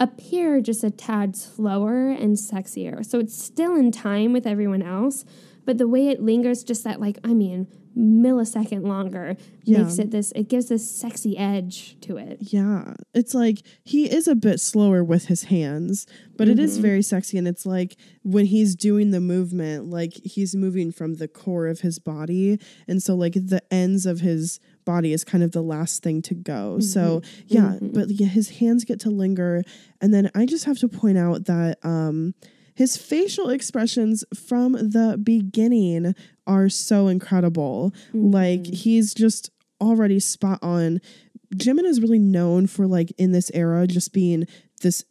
appear just a tad slower and sexier. So it's still in time with everyone else, but the way it lingers just that like I mean millisecond longer Yeah. makes it this it gives this sexy edge to it. Yeah. It's like he is a bit slower with his hands, but it is mm-hmm. very sexy. And it's like when he's doing the movement, like he's moving from the core of his body. And so, like, the ends of his body is kind of the last thing to go. So, mm-hmm. yeah, mm-hmm. but yeah, his hands get to linger. And then I just have to point out that, um, his facial expressions from the beginning are so incredible. Mm-hmm. Like he's just already spot on. Jimin is really known for like in this era just being this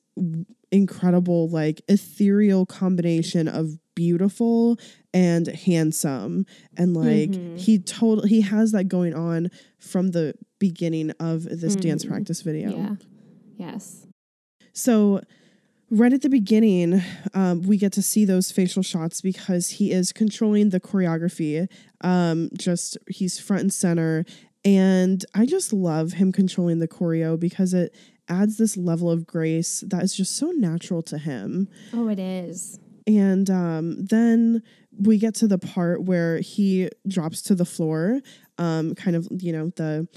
incredible like ethereal combination of beautiful and handsome and like he total he has that going on from the beginning of this dance practice video. Yeah. Yes. So, right at the beginning, um, we get to see those facial shots because he is controlling the choreography. Um, just he's front and center. And I just love him controlling the choreo because it adds this level of grace that is just so natural to him. Oh, it is. And um, then we get to the part where he drops to the floor, um, kind of, you know, the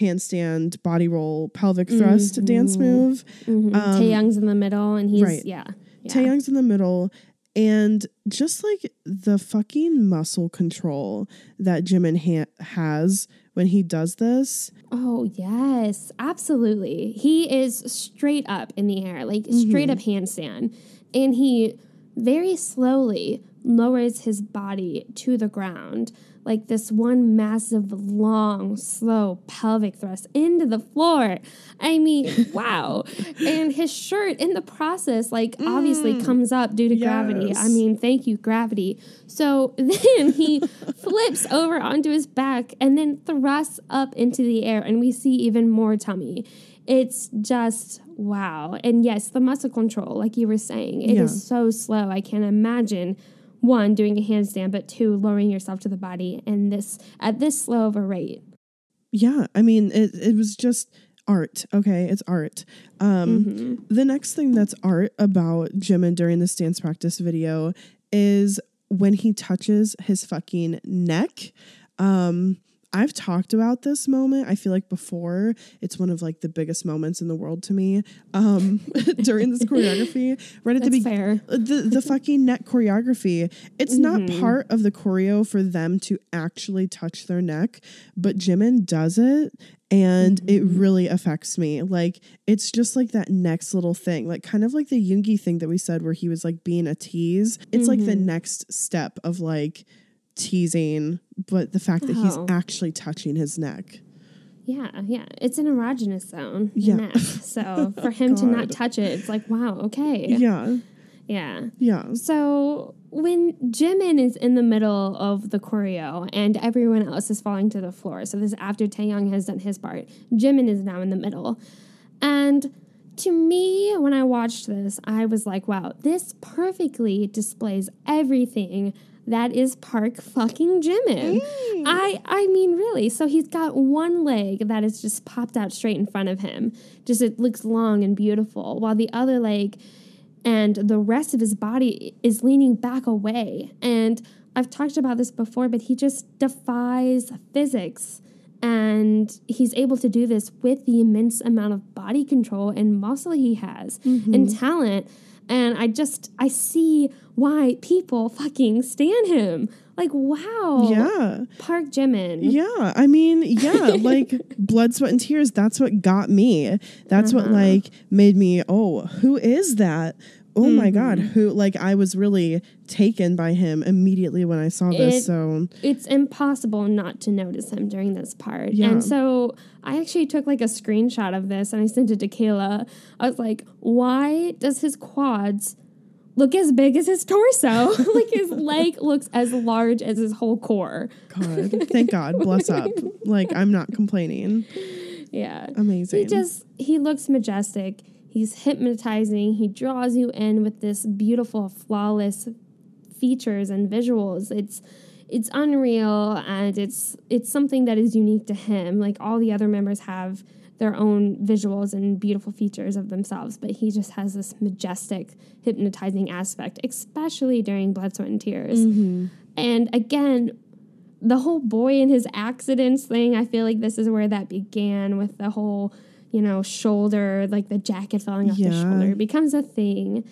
handstand, body roll, pelvic thrust dance move. Mhm. Um, Taehyung's in the middle, and he's right. yeah. yeah. Taehyung's in the middle. And just like the fucking muscle control that Jimin ha- has when he does this, Oh yes, absolutely. He is straight up in the air, like straight up handstand, and he very slowly lowers his body to the ground like this one massive, long, slow pelvic thrust into the floor. I mean, wow. And his shirt in the process, like, obviously mm. comes up due to gravity. I mean, thank you, gravity. So then he flips over onto his back and then thrusts up into the air, and we see even more tummy. It's just wow. And yes, the muscle control, like you were saying, it is Yeah. so slow. I can't imagine one doing a handstand, but two lowering yourself to the body and this at this slow of a rate. Yeah, I mean, it, it was just art. Okay, it's art. Um, Mm-hmm. The next thing that's art about Jimin during this dance practice video is when he touches his fucking neck. Um, I've talked about this moment. I feel like before it's one of like the biggest moments in the world to me. Um, during this choreography, right at the beginning, uh, the the fucking neck choreography. It's not mm-hmm. part of the choreo for them to actually touch their neck, but Jimin does it and it mm-hmm. really affects me. Like it's just like that next little thing, like kind of like the Yoongi thing that we said where he was like being a tease. It's like the mm-hmm. next step of like teasing, but the fact that he's Oh. actually touching his neck. Yeah, yeah. It's an erogenous zone. Yeah. So for him to not touch it, it's like, wow, okay. Yeah. Yeah. Yeah. So when Jimin is in the middle of the choreo and everyone else is falling to the floor, so this is after Taehyung has done his part, Jimin is now in the middle. And to me, when I watched this, I was like, wow, this perfectly displays everything that is Park fucking Jimin. I I mean really. So he's got one leg that is just popped out straight in front of him. Just it looks long and beautiful, while the other leg and the rest of his body is leaning back away. And I've talked about this before, but he just defies physics. And he's able to do this with the immense amount of body control and muscle he has and mm-hmm. talent. And I just, I see why people fucking stand him. Like, wow. Yeah. Park Jimin. Yeah, I mean, yeah, like blood, sweat, and tears. That's what got me. That's what uh-huh. like made me. Oh, who is that? Oh my god, mm-hmm. who? Like I was really taken by him immediately when I saw this. It- so it's impossible not to notice him during this part. Yeah. And so I actually took like a screenshot of this and I sent it to Kayla. I was like, why does his quads look as big as his torso? like his leg looks as large as his whole core. God, thank God, bless up. Like I'm not complaining. Yeah. Amazing. He just he looks majestic. He's hypnotizing. He draws you in with this beautiful, flawless features and visuals. It's it's unreal and it's it's something that is unique to him. Like all the other members have their own visuals and beautiful features of themselves, but he just has this majestic, hypnotizing aspect, especially during Blood, Sweat, and Tears. Mm-hmm. And again, the whole boy and his accidents thing, I feel like this is where that began with the whole, you know, shoulder, like the jacket falling off the shoulder. Becomes a thing.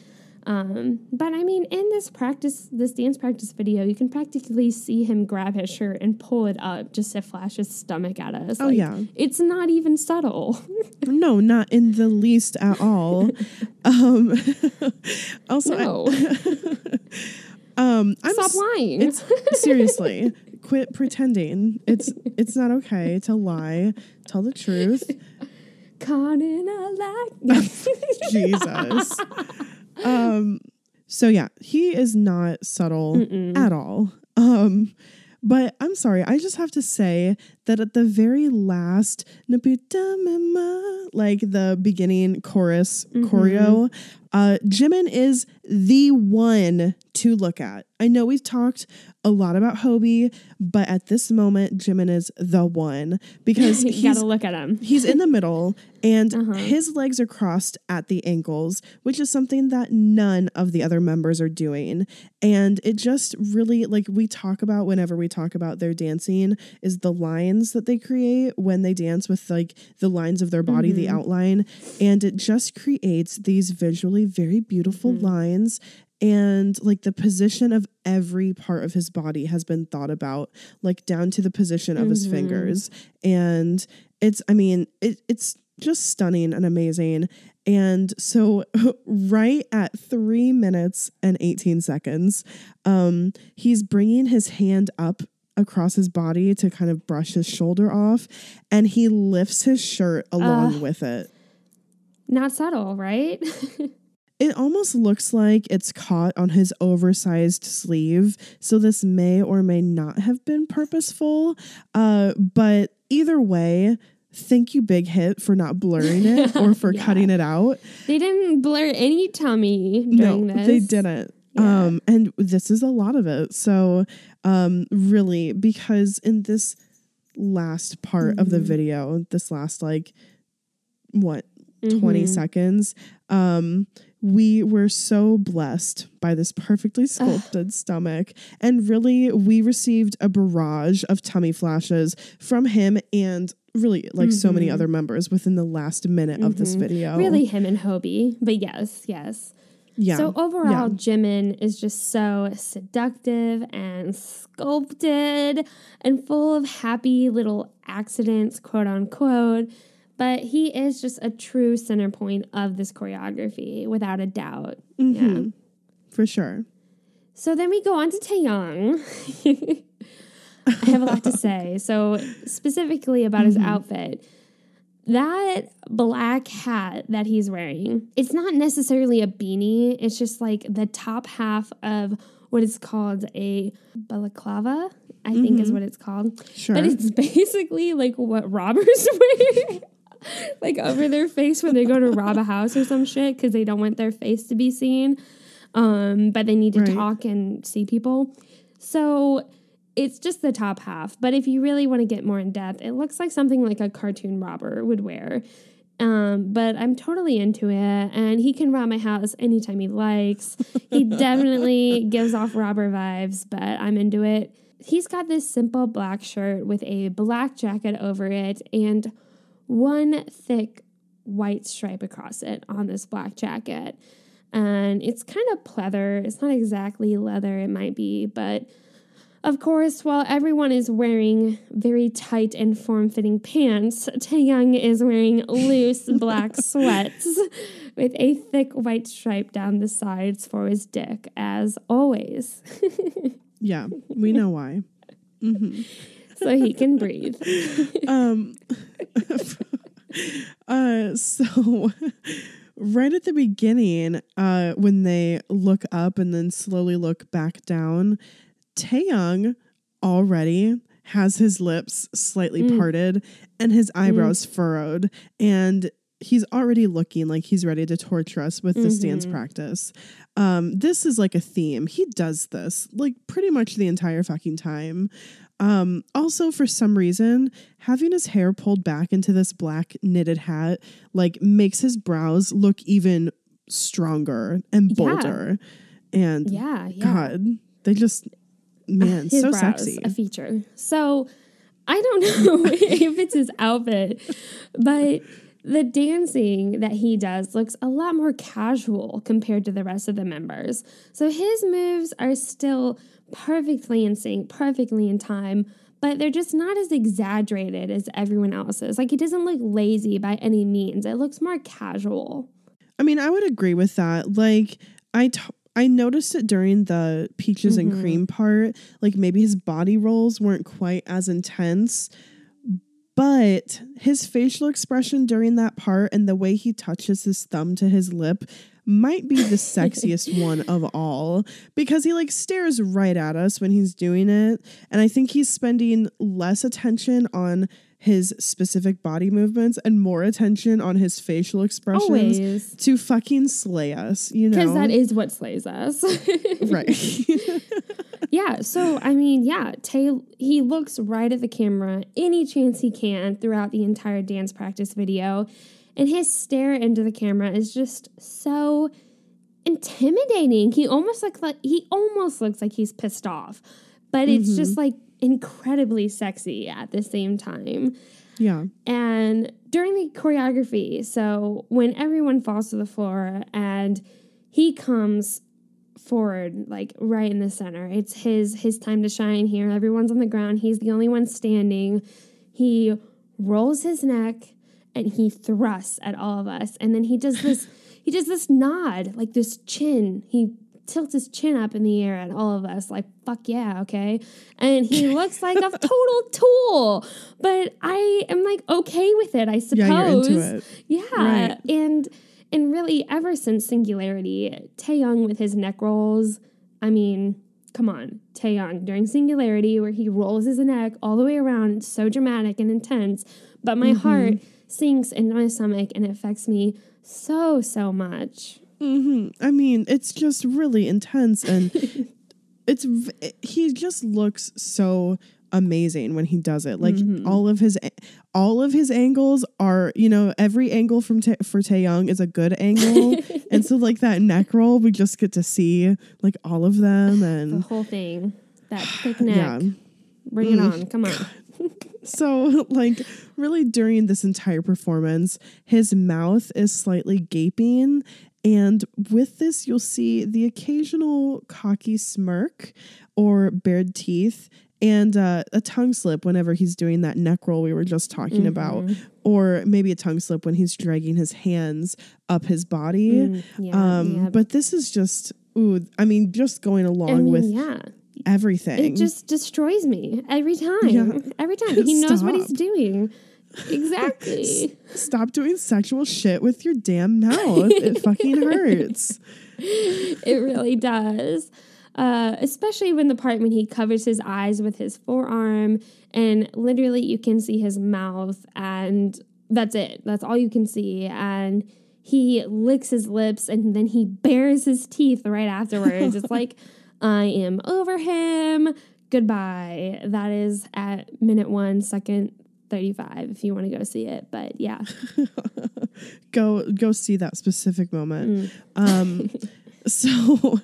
Um, but I mean, in this practice, this dance practice video, you can practically see him grab his shirt and pull it up just to flash his stomach at us. Oh, yeah. It's not even subtle. no, not in the least at all. um, also, I, um, I'm Stop s- lying. It's seriously quit pretending. It's it's not okay to lie. Tell the truth. Caught in a lie. Jesus. Um so yeah, he is not subtle at all. Um but I'm sorry, I just have to say that at the very last like the beginning chorus choreo, uh Jimin is the one to look at. I know we've talked a lot about Hobie, but at this moment, Jimin is the one because you he's gotta look at him. He's in the middle and Uh-huh. his legs are crossed at the ankles, which is something that none of the other members are doing. And it just really, like, we talk about whenever we talk about their dancing, is the lines that they create when they dance with, like, the lines of their body, the Mm-hmm. outline. And it just creates these visually very beautiful Mm-hmm. lines and like the position of every part of his body has been thought about like down to the position of his Mm-hmm. fingers and it's i mean it, it's just stunning and amazing And so, right at three minutes and 18 seconds, um, he's bringing his hand up across his body to kind of brush his shoulder off, and he lifts his shirt along with it. Not subtle, right? It almost looks like it's caught on his oversized sleeve, so this may or may not have been purposeful. Uh, but either way, thank you, Big Hit, for not blurring it or for Yeah. cutting it out. they didn't blur any tummy during no, this. they didn't. Yeah. Um, and this is a lot of it. So, um, really, because in this last part of the Mhm. video, this last like what 20 Mhm. seconds, um, we were so blessed by this perfectly sculpted stomach. And really, we received a barrage of tummy flashes from him and really like so many Mhm. other members within the last minute of this Mhm. video. Really him and Hobie. But yes, yes. Yeah. So overall, Yeah. Jimin is just so seductive and sculpted and full of happy little accidents, quote unquote. But he is just a true center point of this choreography, without a doubt. Yeah. Mhm. For sure. So then we go on to Taehyung. I have a lot to say. So specifically about his outfit. That black hat that he's wearing, it's not necessarily a beanie. It's just like the top half of what is called a balaclava, I think is what it's called. Sure. But it's basically like what robbers wear. like over their face when they go to rob a house or some shit because they don't want their face to be seen. Um, but they need to Right. talk and see people. So it's just the top half. But if you really want to get more in depth, it looks like something like a cartoon robber would wear. Um, but I'm totally into it, and he can rob my house anytime he likes. He definitely gives off robber vibes, but I'm into it. He's got this simple black shirt with a black jacket over it and one thick white stripe across it on this black jacket. And it's kind of pleather. It's not exactly leather, it might be, but of course, while everyone is wearing very tight and form fitting pants, Taehyung is wearing loose black sweats with a thick white stripe down the sides for his dick, as always, yeah, we know why. hmm so he can breathe. um uh so right at the beginning uh when they look up and then slowly look back down Taehyung already has his lips slightly Mm. parted and his eyebrows furrowed and he's already looking like he's ready to torture us with this dance Mhm. practice um this is like a theme he does this like pretty much the entire fucking time um, also, for some reason, having his hair pulled back into this black knitted hat like makes his brows look even stronger and Yeah. bolder. And Yeah, yeah. God, they just man, his so brows, sexy. a feature. So I don't know if it's his outfit, but the dancing that he does looks a lot more casual compared to the rest of the members. So his moves are still perfectly in sync, perfectly in time, but they're just not as exaggerated as everyone else's. Like he doesn't look lazy by any means. It looks more casual. I mean, I would agree with that. Like, I t- I noticed it during the peaches and Mhm. cream part. Like, maybe his body rolls weren't quite as intense, but his facial expression during that part and the way he touches his thumb to his lip might be the sexiest one of all because he like stares right at us when he's doing it. And I think he's spending less attention on his specific body movements and more attention on his facial expressions Always. to fucking slay us, you know? Because that is what slays us. right. Yeah, so I mean, yeah, Tay he looks right at the camera any chance he can throughout the entire dance practice video, and his stare into the camera is just so intimidating. He almost like he almost looks like he's pissed off, but it's just mm-hmm. like incredibly sexy at the same time. yeah. And during the choreography, so when everyone falls to the floor and he comes forward like right in the center. It's his his time to shine here. Everyone's on the ground. He's the only one standing. He rolls his neck and he thrusts at all of us. And then he does this he does this nod, like this chin. He tilts his chin up in the air at all of us, like, fuck yeah, okay. And he looks like a total tool. But I am like okay with it, I suppose. Yeah, you're into it. Yeah. Right. And and really ever since Singularity, Taehyung with his neck rolls, I mean, come on, Taehyung during Singularity where he rolls his neck all the way around, so dramatic and intense, but my mm-hmm. heart sinks into my stomach and it affects me so so much. Hmm I mean, it's just really intense and it's v- he just looks so amazing when he does it. Like all of his all of his angles are, you know, every angle from Ta for Taehyung is a good angle. and so like that neck roll, we just get to see like all of them and The whole thing. That thick neck. yeah. Bring it on. Come on. So, like, really during this entire performance, his mouth is slightly gaping. And with this, you'll see the occasional cocky smirk or bared teeth and uh, a tongue slip whenever he's doing that neck roll we were just talking about, or maybe a tongue slip when he's dragging his hands up his body. Mm, yeah, um, yeah. But this is just, ooh, I mean, just going along I mean, with yeah. everything. It just destroys me every time. Yeah. Every time. He knows what he's doing. Exactly. Stop doing sexual shit with your damn mouth. It fucking hurts. it really does. Uh, especially when the part when he covers his eyes with his forearm and literally you can see his mouth and that's it. That's all you can see. And he licks his lips and then he bares his teeth right afterwards. it's like, I am over him. Goodbye. That is at minute one, second 35 if you want to go see it. But yeah. Go go see that specific moment. Um so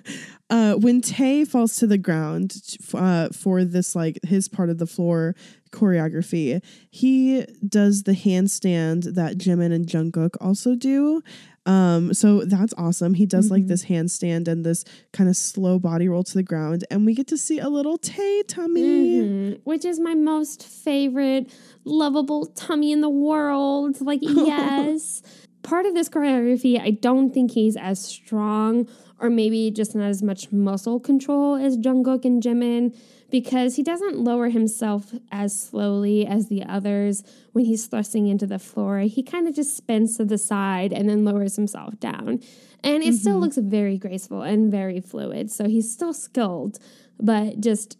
uh when Tay falls to the ground uh for this like his part of the floor choreography, he does the handstand that Jimin and Jungkook also do. Um, so that's awesome. He does like this handstand and this kind of slow body roll to the ground, and we get to see a little Tay tummy. Mhm. Which is my most favorite lovable tummy in the world. Like, yes. Part of this choreography, I don't think he's as strong or maybe just not as much muscle control as Jungkook and Jimin because he doesn't lower himself as slowly as the others when he's thrusting into the floor. He kind of just spins to the side and then lowers himself down. And it still mm-hmm. looks very graceful and very fluid. So he's still skilled, but just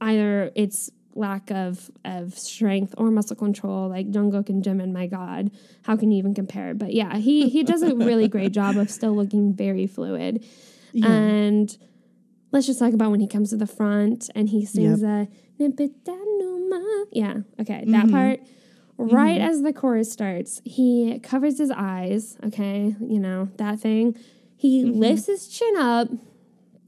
either it's lack of of strength or muscle control like Jungkook and Jimin my god how can you even compare but yeah he he does a really great job of still looking very fluid and let's just talk about when he comes to the front and he sings a "Nipitanuma." yeah okay that mm-hmm. part. Right mm-hmm. as the chorus starts he covers his eyes okay you know that thing. He mm-hmm. lifts his chin up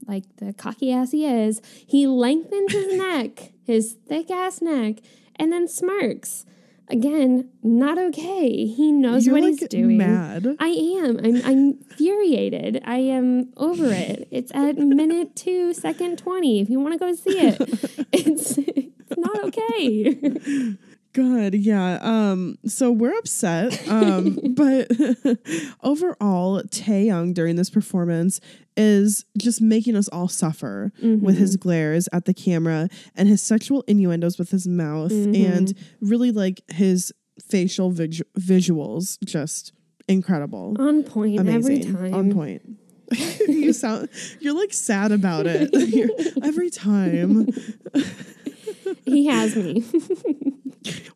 like the cocky ass he is, he lengthens his neck, his thick ass neck, and then smirks. Again, not okay. He knows You're what like he's doing. mad. I am. I'm I'm infuriated. I am over it. It's at minute two, second twenty. If you want to go see it, it's it's not okay. God, yeah. Um, so we're upset. Um, but overall, Taehyung during this performance is just making us all suffer with his glares at the camera and his sexual innuendos with his mouth and really like his facial vis- visuals just incredible. On point Amazing. every time. On point. you sound you're like sad about it. Every time. He has me.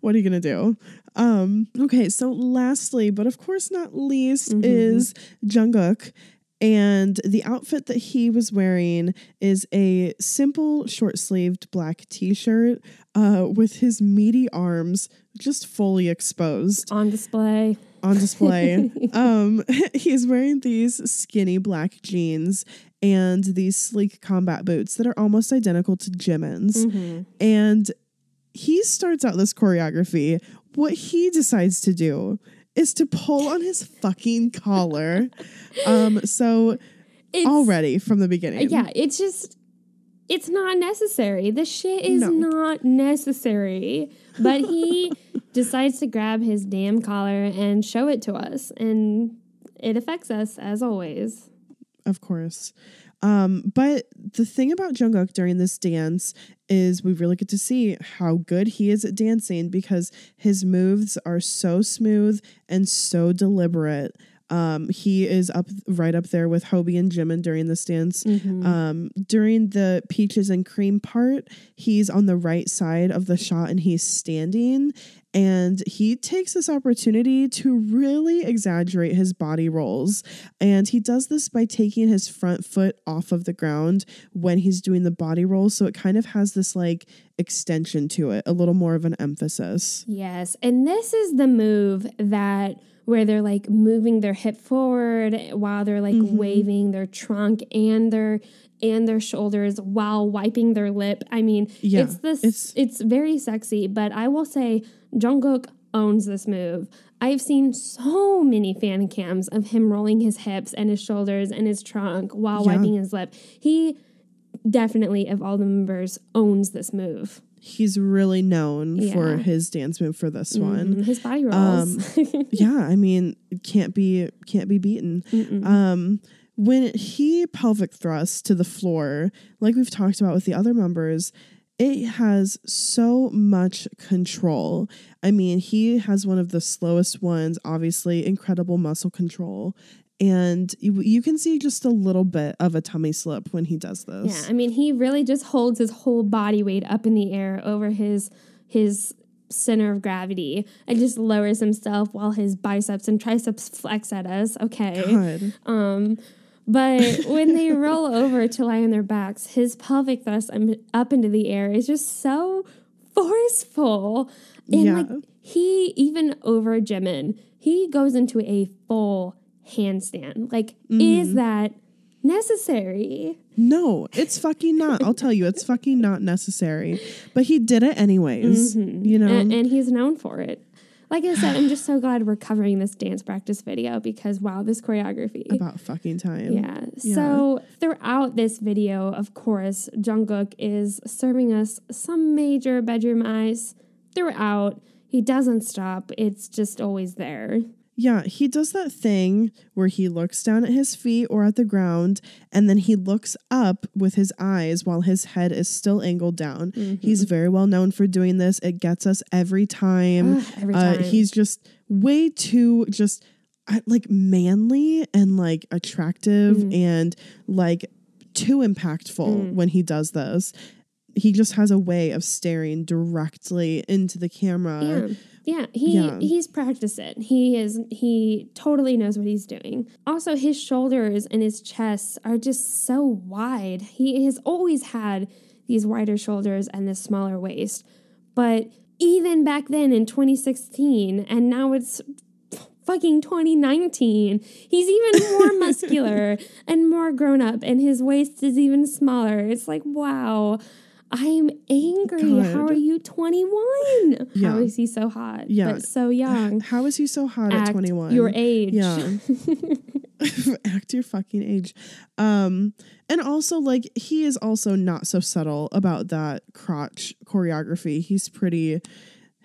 What are you gonna do? Um, okay, so lastly, but of course not least, is Jungkook. And the outfit that he was wearing is a simple short sleeved black t shirt uh, with his meaty arms just fully exposed On display. on display. um, he's wearing these skinny black jeans and these sleek combat boots that are almost identical to Jimin's. And he starts out this choreography. What he decides to do is to pull on his fucking collar. Um, so It's, already from the beginning. Yeah, it's just it's not necessary. The shit is No. not necessary. But he decides to grab his damn collar and show it to us. And it affects us as always. Of course. Um, but the thing about Jungkook during this dance is we really get to see how good he is at dancing because his moves are so smooth and so deliberate. Um, he is up right up there with Hobi and Jimin during this dance. Um, during the peaches and cream part, he's on the right side of the shot and he's standing. And he takes this opportunity to really exaggerate his body rolls. And he does this by taking his front foot off of the ground when he's doing the body roll. So it kind of has this like extension to it, a little more of an emphasis. Yes. And this is the move that where they're like moving their hip forward while they're like Mm-hmm. waving their trunk and their and their shoulders while wiping their lip. I mean, Yeah, it's this it's- it's very sexy, but I will say Jungkook owns this move. I've seen so many fan cams of him rolling his hips and his shoulders and his trunk while Yeah. wiping his lip. He definitely of all the members owns this move. He's really known for his dance move for this one. Mm, His body Um, rolls. yeah, I mean, it can't be can't be beaten. Um, when he pelvic thrusts to the floor, like we've talked about with the other members, it has so much control. I mean, he has one of the slowest ones, obviously, incredible muscle control. And you, you can see just a little bit of a tummy slip when he does this. Yeah. I mean, he really just holds his whole body weight up in the air over his his center of gravity and just lowers himself while his biceps and triceps flex at us. Okay. God. Um, but when they roll over to lie on their backs, his pelvic thrust um, up into the air is just so forceful. And Yeah. like he even over Jimin, he goes into a full handstand. Like, Mm-hmm. is that necessary? No, it's fucking not. I'll tell you, it's fucking not necessary. But he did it anyways. You know? and, and he's known for it. Like I said, I'm just so glad we're covering this dance practice video because wow, this choreography. about fucking time. Yeah. So throughout this video, of course, Jungkook is serving us some major bedroom eyes throughout. He doesn't stop. It's just always there. Yeah, he does that thing where he looks down at his feet or at the ground and then he looks up with his eyes while his head is still angled down. Mm-hmm. He's very well known for doing this. It gets us every time. Ugh, every Uh, time. he's just way too just uh, like manly and like attractive Mm. and like too impactful when he does this. He just has a way of staring directly into the camera. Yeah. Yeah, he Yeah. he's practiced it. He is he totally knows what he's doing. Also, his shoulders and his chest are just so wide. He has always had these wider shoulders and this smaller waist. But even back then in 2016 and now it's fucking 2019, he's even more muscular and more grown up and his waist is even smaller. It's like, wow. I'm angry. How are you 21? Yeah. How is he so hot? Yeah. But so young. How is he so hot Act at 21? Your age. Yeah. Act your fucking age. Um, and also like he is also not so subtle about that crotch choreography. He's pretty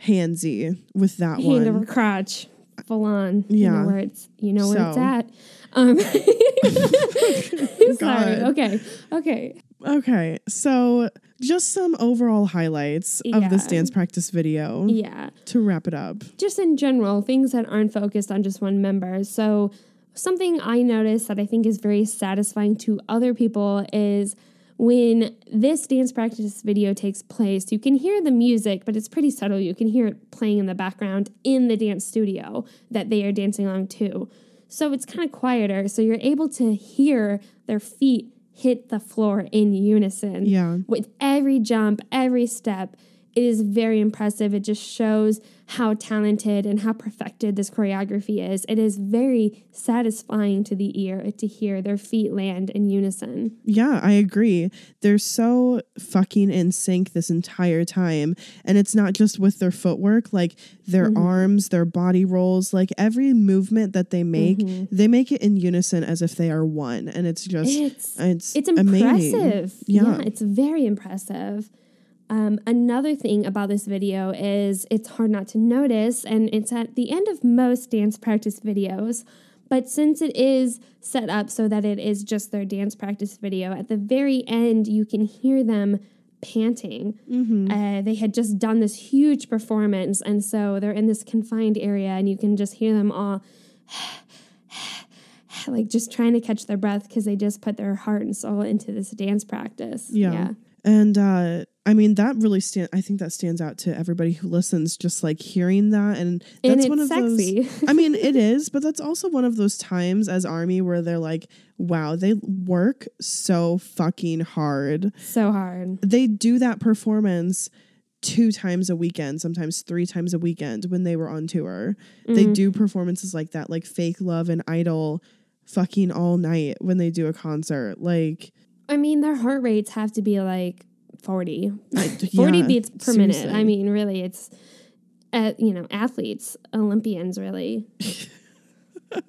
handsy with that Hand one. over crotch. Full on. You Yeah. know where it's you know where it's at. Um Sorry. Okay. Okay. Okay, so just some overall highlights of this dance practice video Yeah. to wrap it up. just in general, things that aren't focused on just one member. So, something I noticed that I think is very satisfying to other people is when this dance practice video takes place, you can hear the music, but it's pretty subtle. You can hear it playing in the background in the dance studio that they are dancing along to. So, it's kind of quieter. So, you're able to hear their feet hit the floor in unison Yeah. with every jump, every step, it is very impressive. It just shows how talented and how perfected this choreography is. It is very satisfying to the ear to hear their feet land in unison. Yeah, I agree. They're so fucking in sync this entire time. And it's not just with their footwork, like their Mm-hmm. arms, their body rolls, like every movement that they make, Mm-hmm. they make it in unison as if they are one. And it's just, It's it's, it's impressive. Yeah. it's very impressive. Um, another thing about this video is it's hard not to notice, and it's at the end of most dance practice videos. But since it is set up so that it is just their dance practice video, at the very end, you can hear them panting. Mm-hmm. Uh, they had just done this huge performance, and so they're in this confined area, and you can just hear them all like just trying to catch their breath because they just put their heart and soul into this dance practice. Yeah. And uh I mean that really stand I think that standds out to everybody who listens just like hearing that and that's And it's one of sexy. those I mean it is, but that's also one of those times as army where they're like wow, they work so fucking hard. so hard. They do that performance two times a weekend, sometimes three times a weekend when they were on tour. They Mm-hmm. do performances like that like Fake Love and Idol fucking all night when they do a concert. Like I mean, their heart rates have to be like 40, I- 40 yeah, beats per minute. I mean, really, it's, uh, you know, athletes, Olympians, really.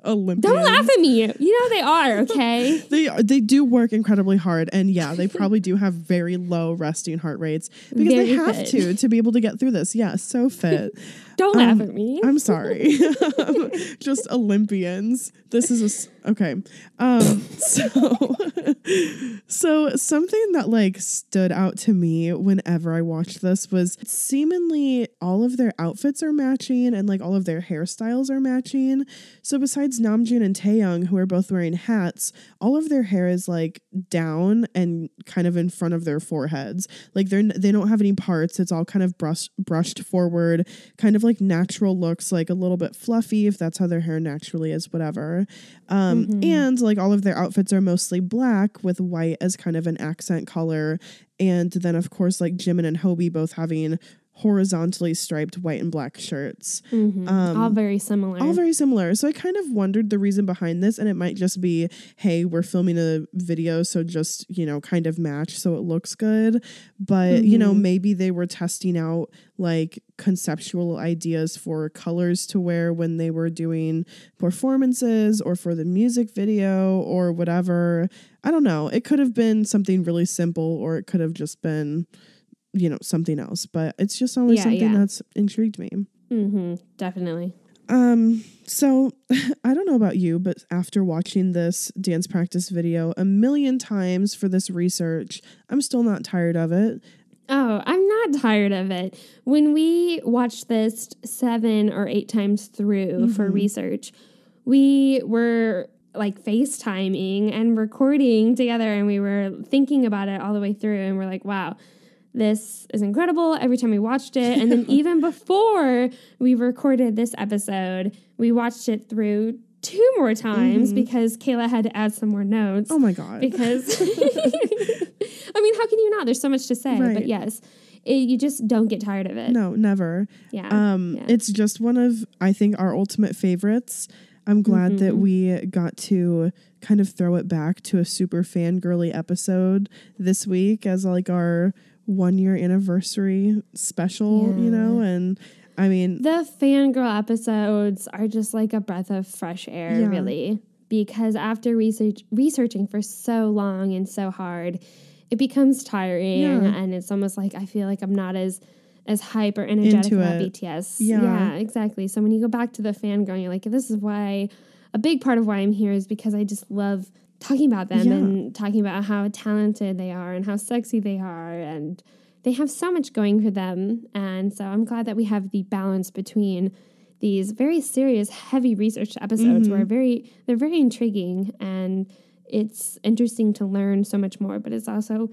Olympians. Don't laugh at me. You know they are, okay? They are- they do work incredibly hard, and yeah, they probably do have very low resting heart rates because they have fit. to to be able to get through this. Yeah, so fit. Don't laugh at me. I'm sorry, just Olympians. This is a okay. Um, so so something that like stood out to me whenever I watched this was seemingly all of their outfits are matching and like all of their hairstyles are matching. So besides Namjoon and Taehyung, who are both wearing hats, all of their hair is like down and kind of in front of their foreheads. Like they're they don't have any parts. It's all kind of brushed brushed forward, kind of like natural looks, like a little bit fluffy if that's how their hair naturally is, whatever. Um, And like all of their outfits are mostly black with white as kind of an accent color. And then of course like Jimin and Hobi both having horizontally striped white and black shirts. Mm-hmm. Um, all very similar. All very similar. So I kind of wondered the reason behind this, and it might just be, hey, we're filming a video, so just, you know, kind of match so it looks good. But, you know, mm-hmm. maybe they were testing out like conceptual ideas for colors to wear when they were doing performances or for the music video or whatever. I don't know. It could have been something really simple or it could have just been, you know, something else. But it's just always Yeah, something yeah. that's intrigued me. mm-hmm, definitely. Um, so I don't know about you, but after watching this dance practice video a million times for this research, I'm still not tired of it. Oh, I'm not tired of it. When we watched this seven or eight times through for research, we were like FaceTiming and recording together and we were thinking about it all the way through and we're like, wow, this is incredible every time we watched it. And then even before we recorded this episode, we watched it through two more times because Kayla had to add some more notes Oh my god. because I mean, how can you not? There's so much to say, Right. but yes, it, you just don't get tired of it. no, never. Yeah, Um, yeah. it's just one of I think our ultimate favorites. I'm glad that Mm-hmm. we got to kind of throw it back to a super fangirly episode this week as like our one year anniversary special, you know, and I mean the fangirl episodes are just like a breath of fresh air, Yeah. really, because after research researching for so long and so hard, it becomes tiring, Yeah. and it's almost like I feel like I'm not as as hype or energetic Into about it. BTS. Yeah. exactly. So when you go back to the fangirl, you're like, this is why a big part of why I'm here is because I just love talking about them Yeah. and talking about how talented they are and how sexy they are and they have so much going for them and so i'm glad that we have the balance between these very serious heavy research episodes Mm-hmm. where very they're very intriguing and it's interesting to learn so much more but it's also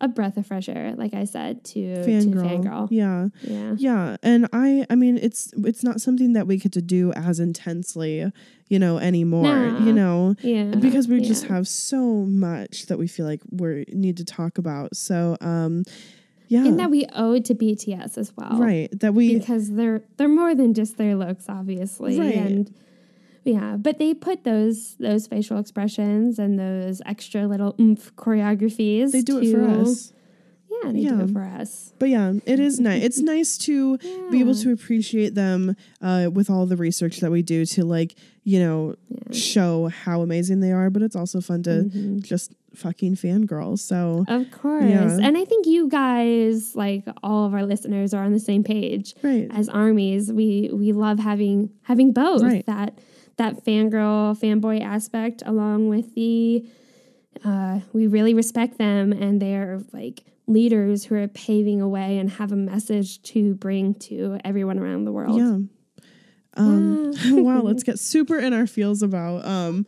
a breath of fresh air like i said to fangirl. to fangirl Yeah. yeah Yeah, and I I mean it's it's not something that we get to do as intensely, you know, anymore, you know, yeah because we just have so much that we feel like we need to talk about. So, um Yeah. and that we owe it to BTS as well, right. That we Because they're they're more than just their looks, obviously, Right. and yeah, but they put those those facial expressions and those extra little oomph choreographies. they do it for us. Yeah, they do it for us. But yeah, it is nice. It's nice to be able to appreciate them uh, with all the research that we do to like, you know, show how amazing they are. But it's also fun to Mm-hmm. just fucking fangirl. So Of course. Yeah. And I think you guys, like all of our listeners, are on the same page. right, As armies, we we love having having both Right. that that fangirl fanboy aspect along with the uh, we really respect them and they're like leaders who are paving a way and have a message to bring to everyone around the world. yeah. Um, wow, let's get super in our feels about um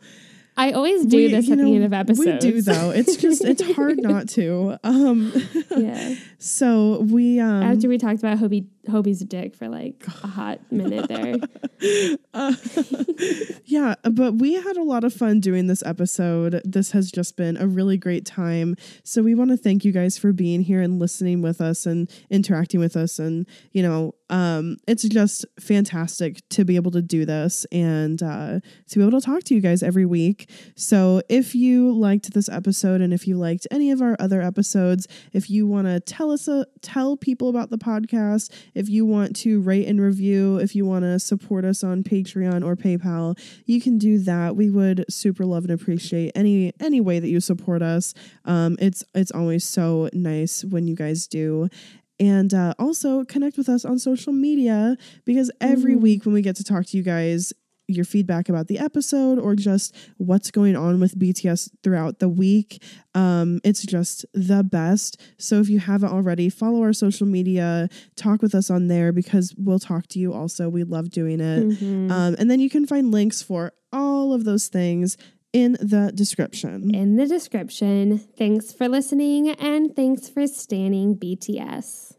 I always do we- this at know, the end of episodes. We do though. It's just it's hard not to. Um yeah. so we um After we talked about Hobi Hobi's dick for like a hot minute there. Yeah, but we had a lot of fun doing this episode. This has just been a really great time. So we want to thank you guys for being here and listening with us and interacting with us and, you know, um it's just fantastic to be able to do this and uh to be able to talk to you guys every week. So if you liked this episode and if you liked any of our other episodes, if you want to tell us a, tell people about the podcast, if you want to rate and review, if you want to support us on Patreon or PayPal, you can do that. We would super love and appreciate any any way that you support us. Um, it's it's always so nice when you guys do. And uh, also connect with us on social media because every week when we get to talk to you guys, your feedback about the episode or just what's going on with BTS throughout the week. Um, it's just the best. So if you haven't already, follow our social media, talk with us on there because we'll talk to you also. We love doing it. Mm-hmm. Um, and then you can find links for all of those things in the description. in the description. Thanks for listening and thanks for stanning BTS.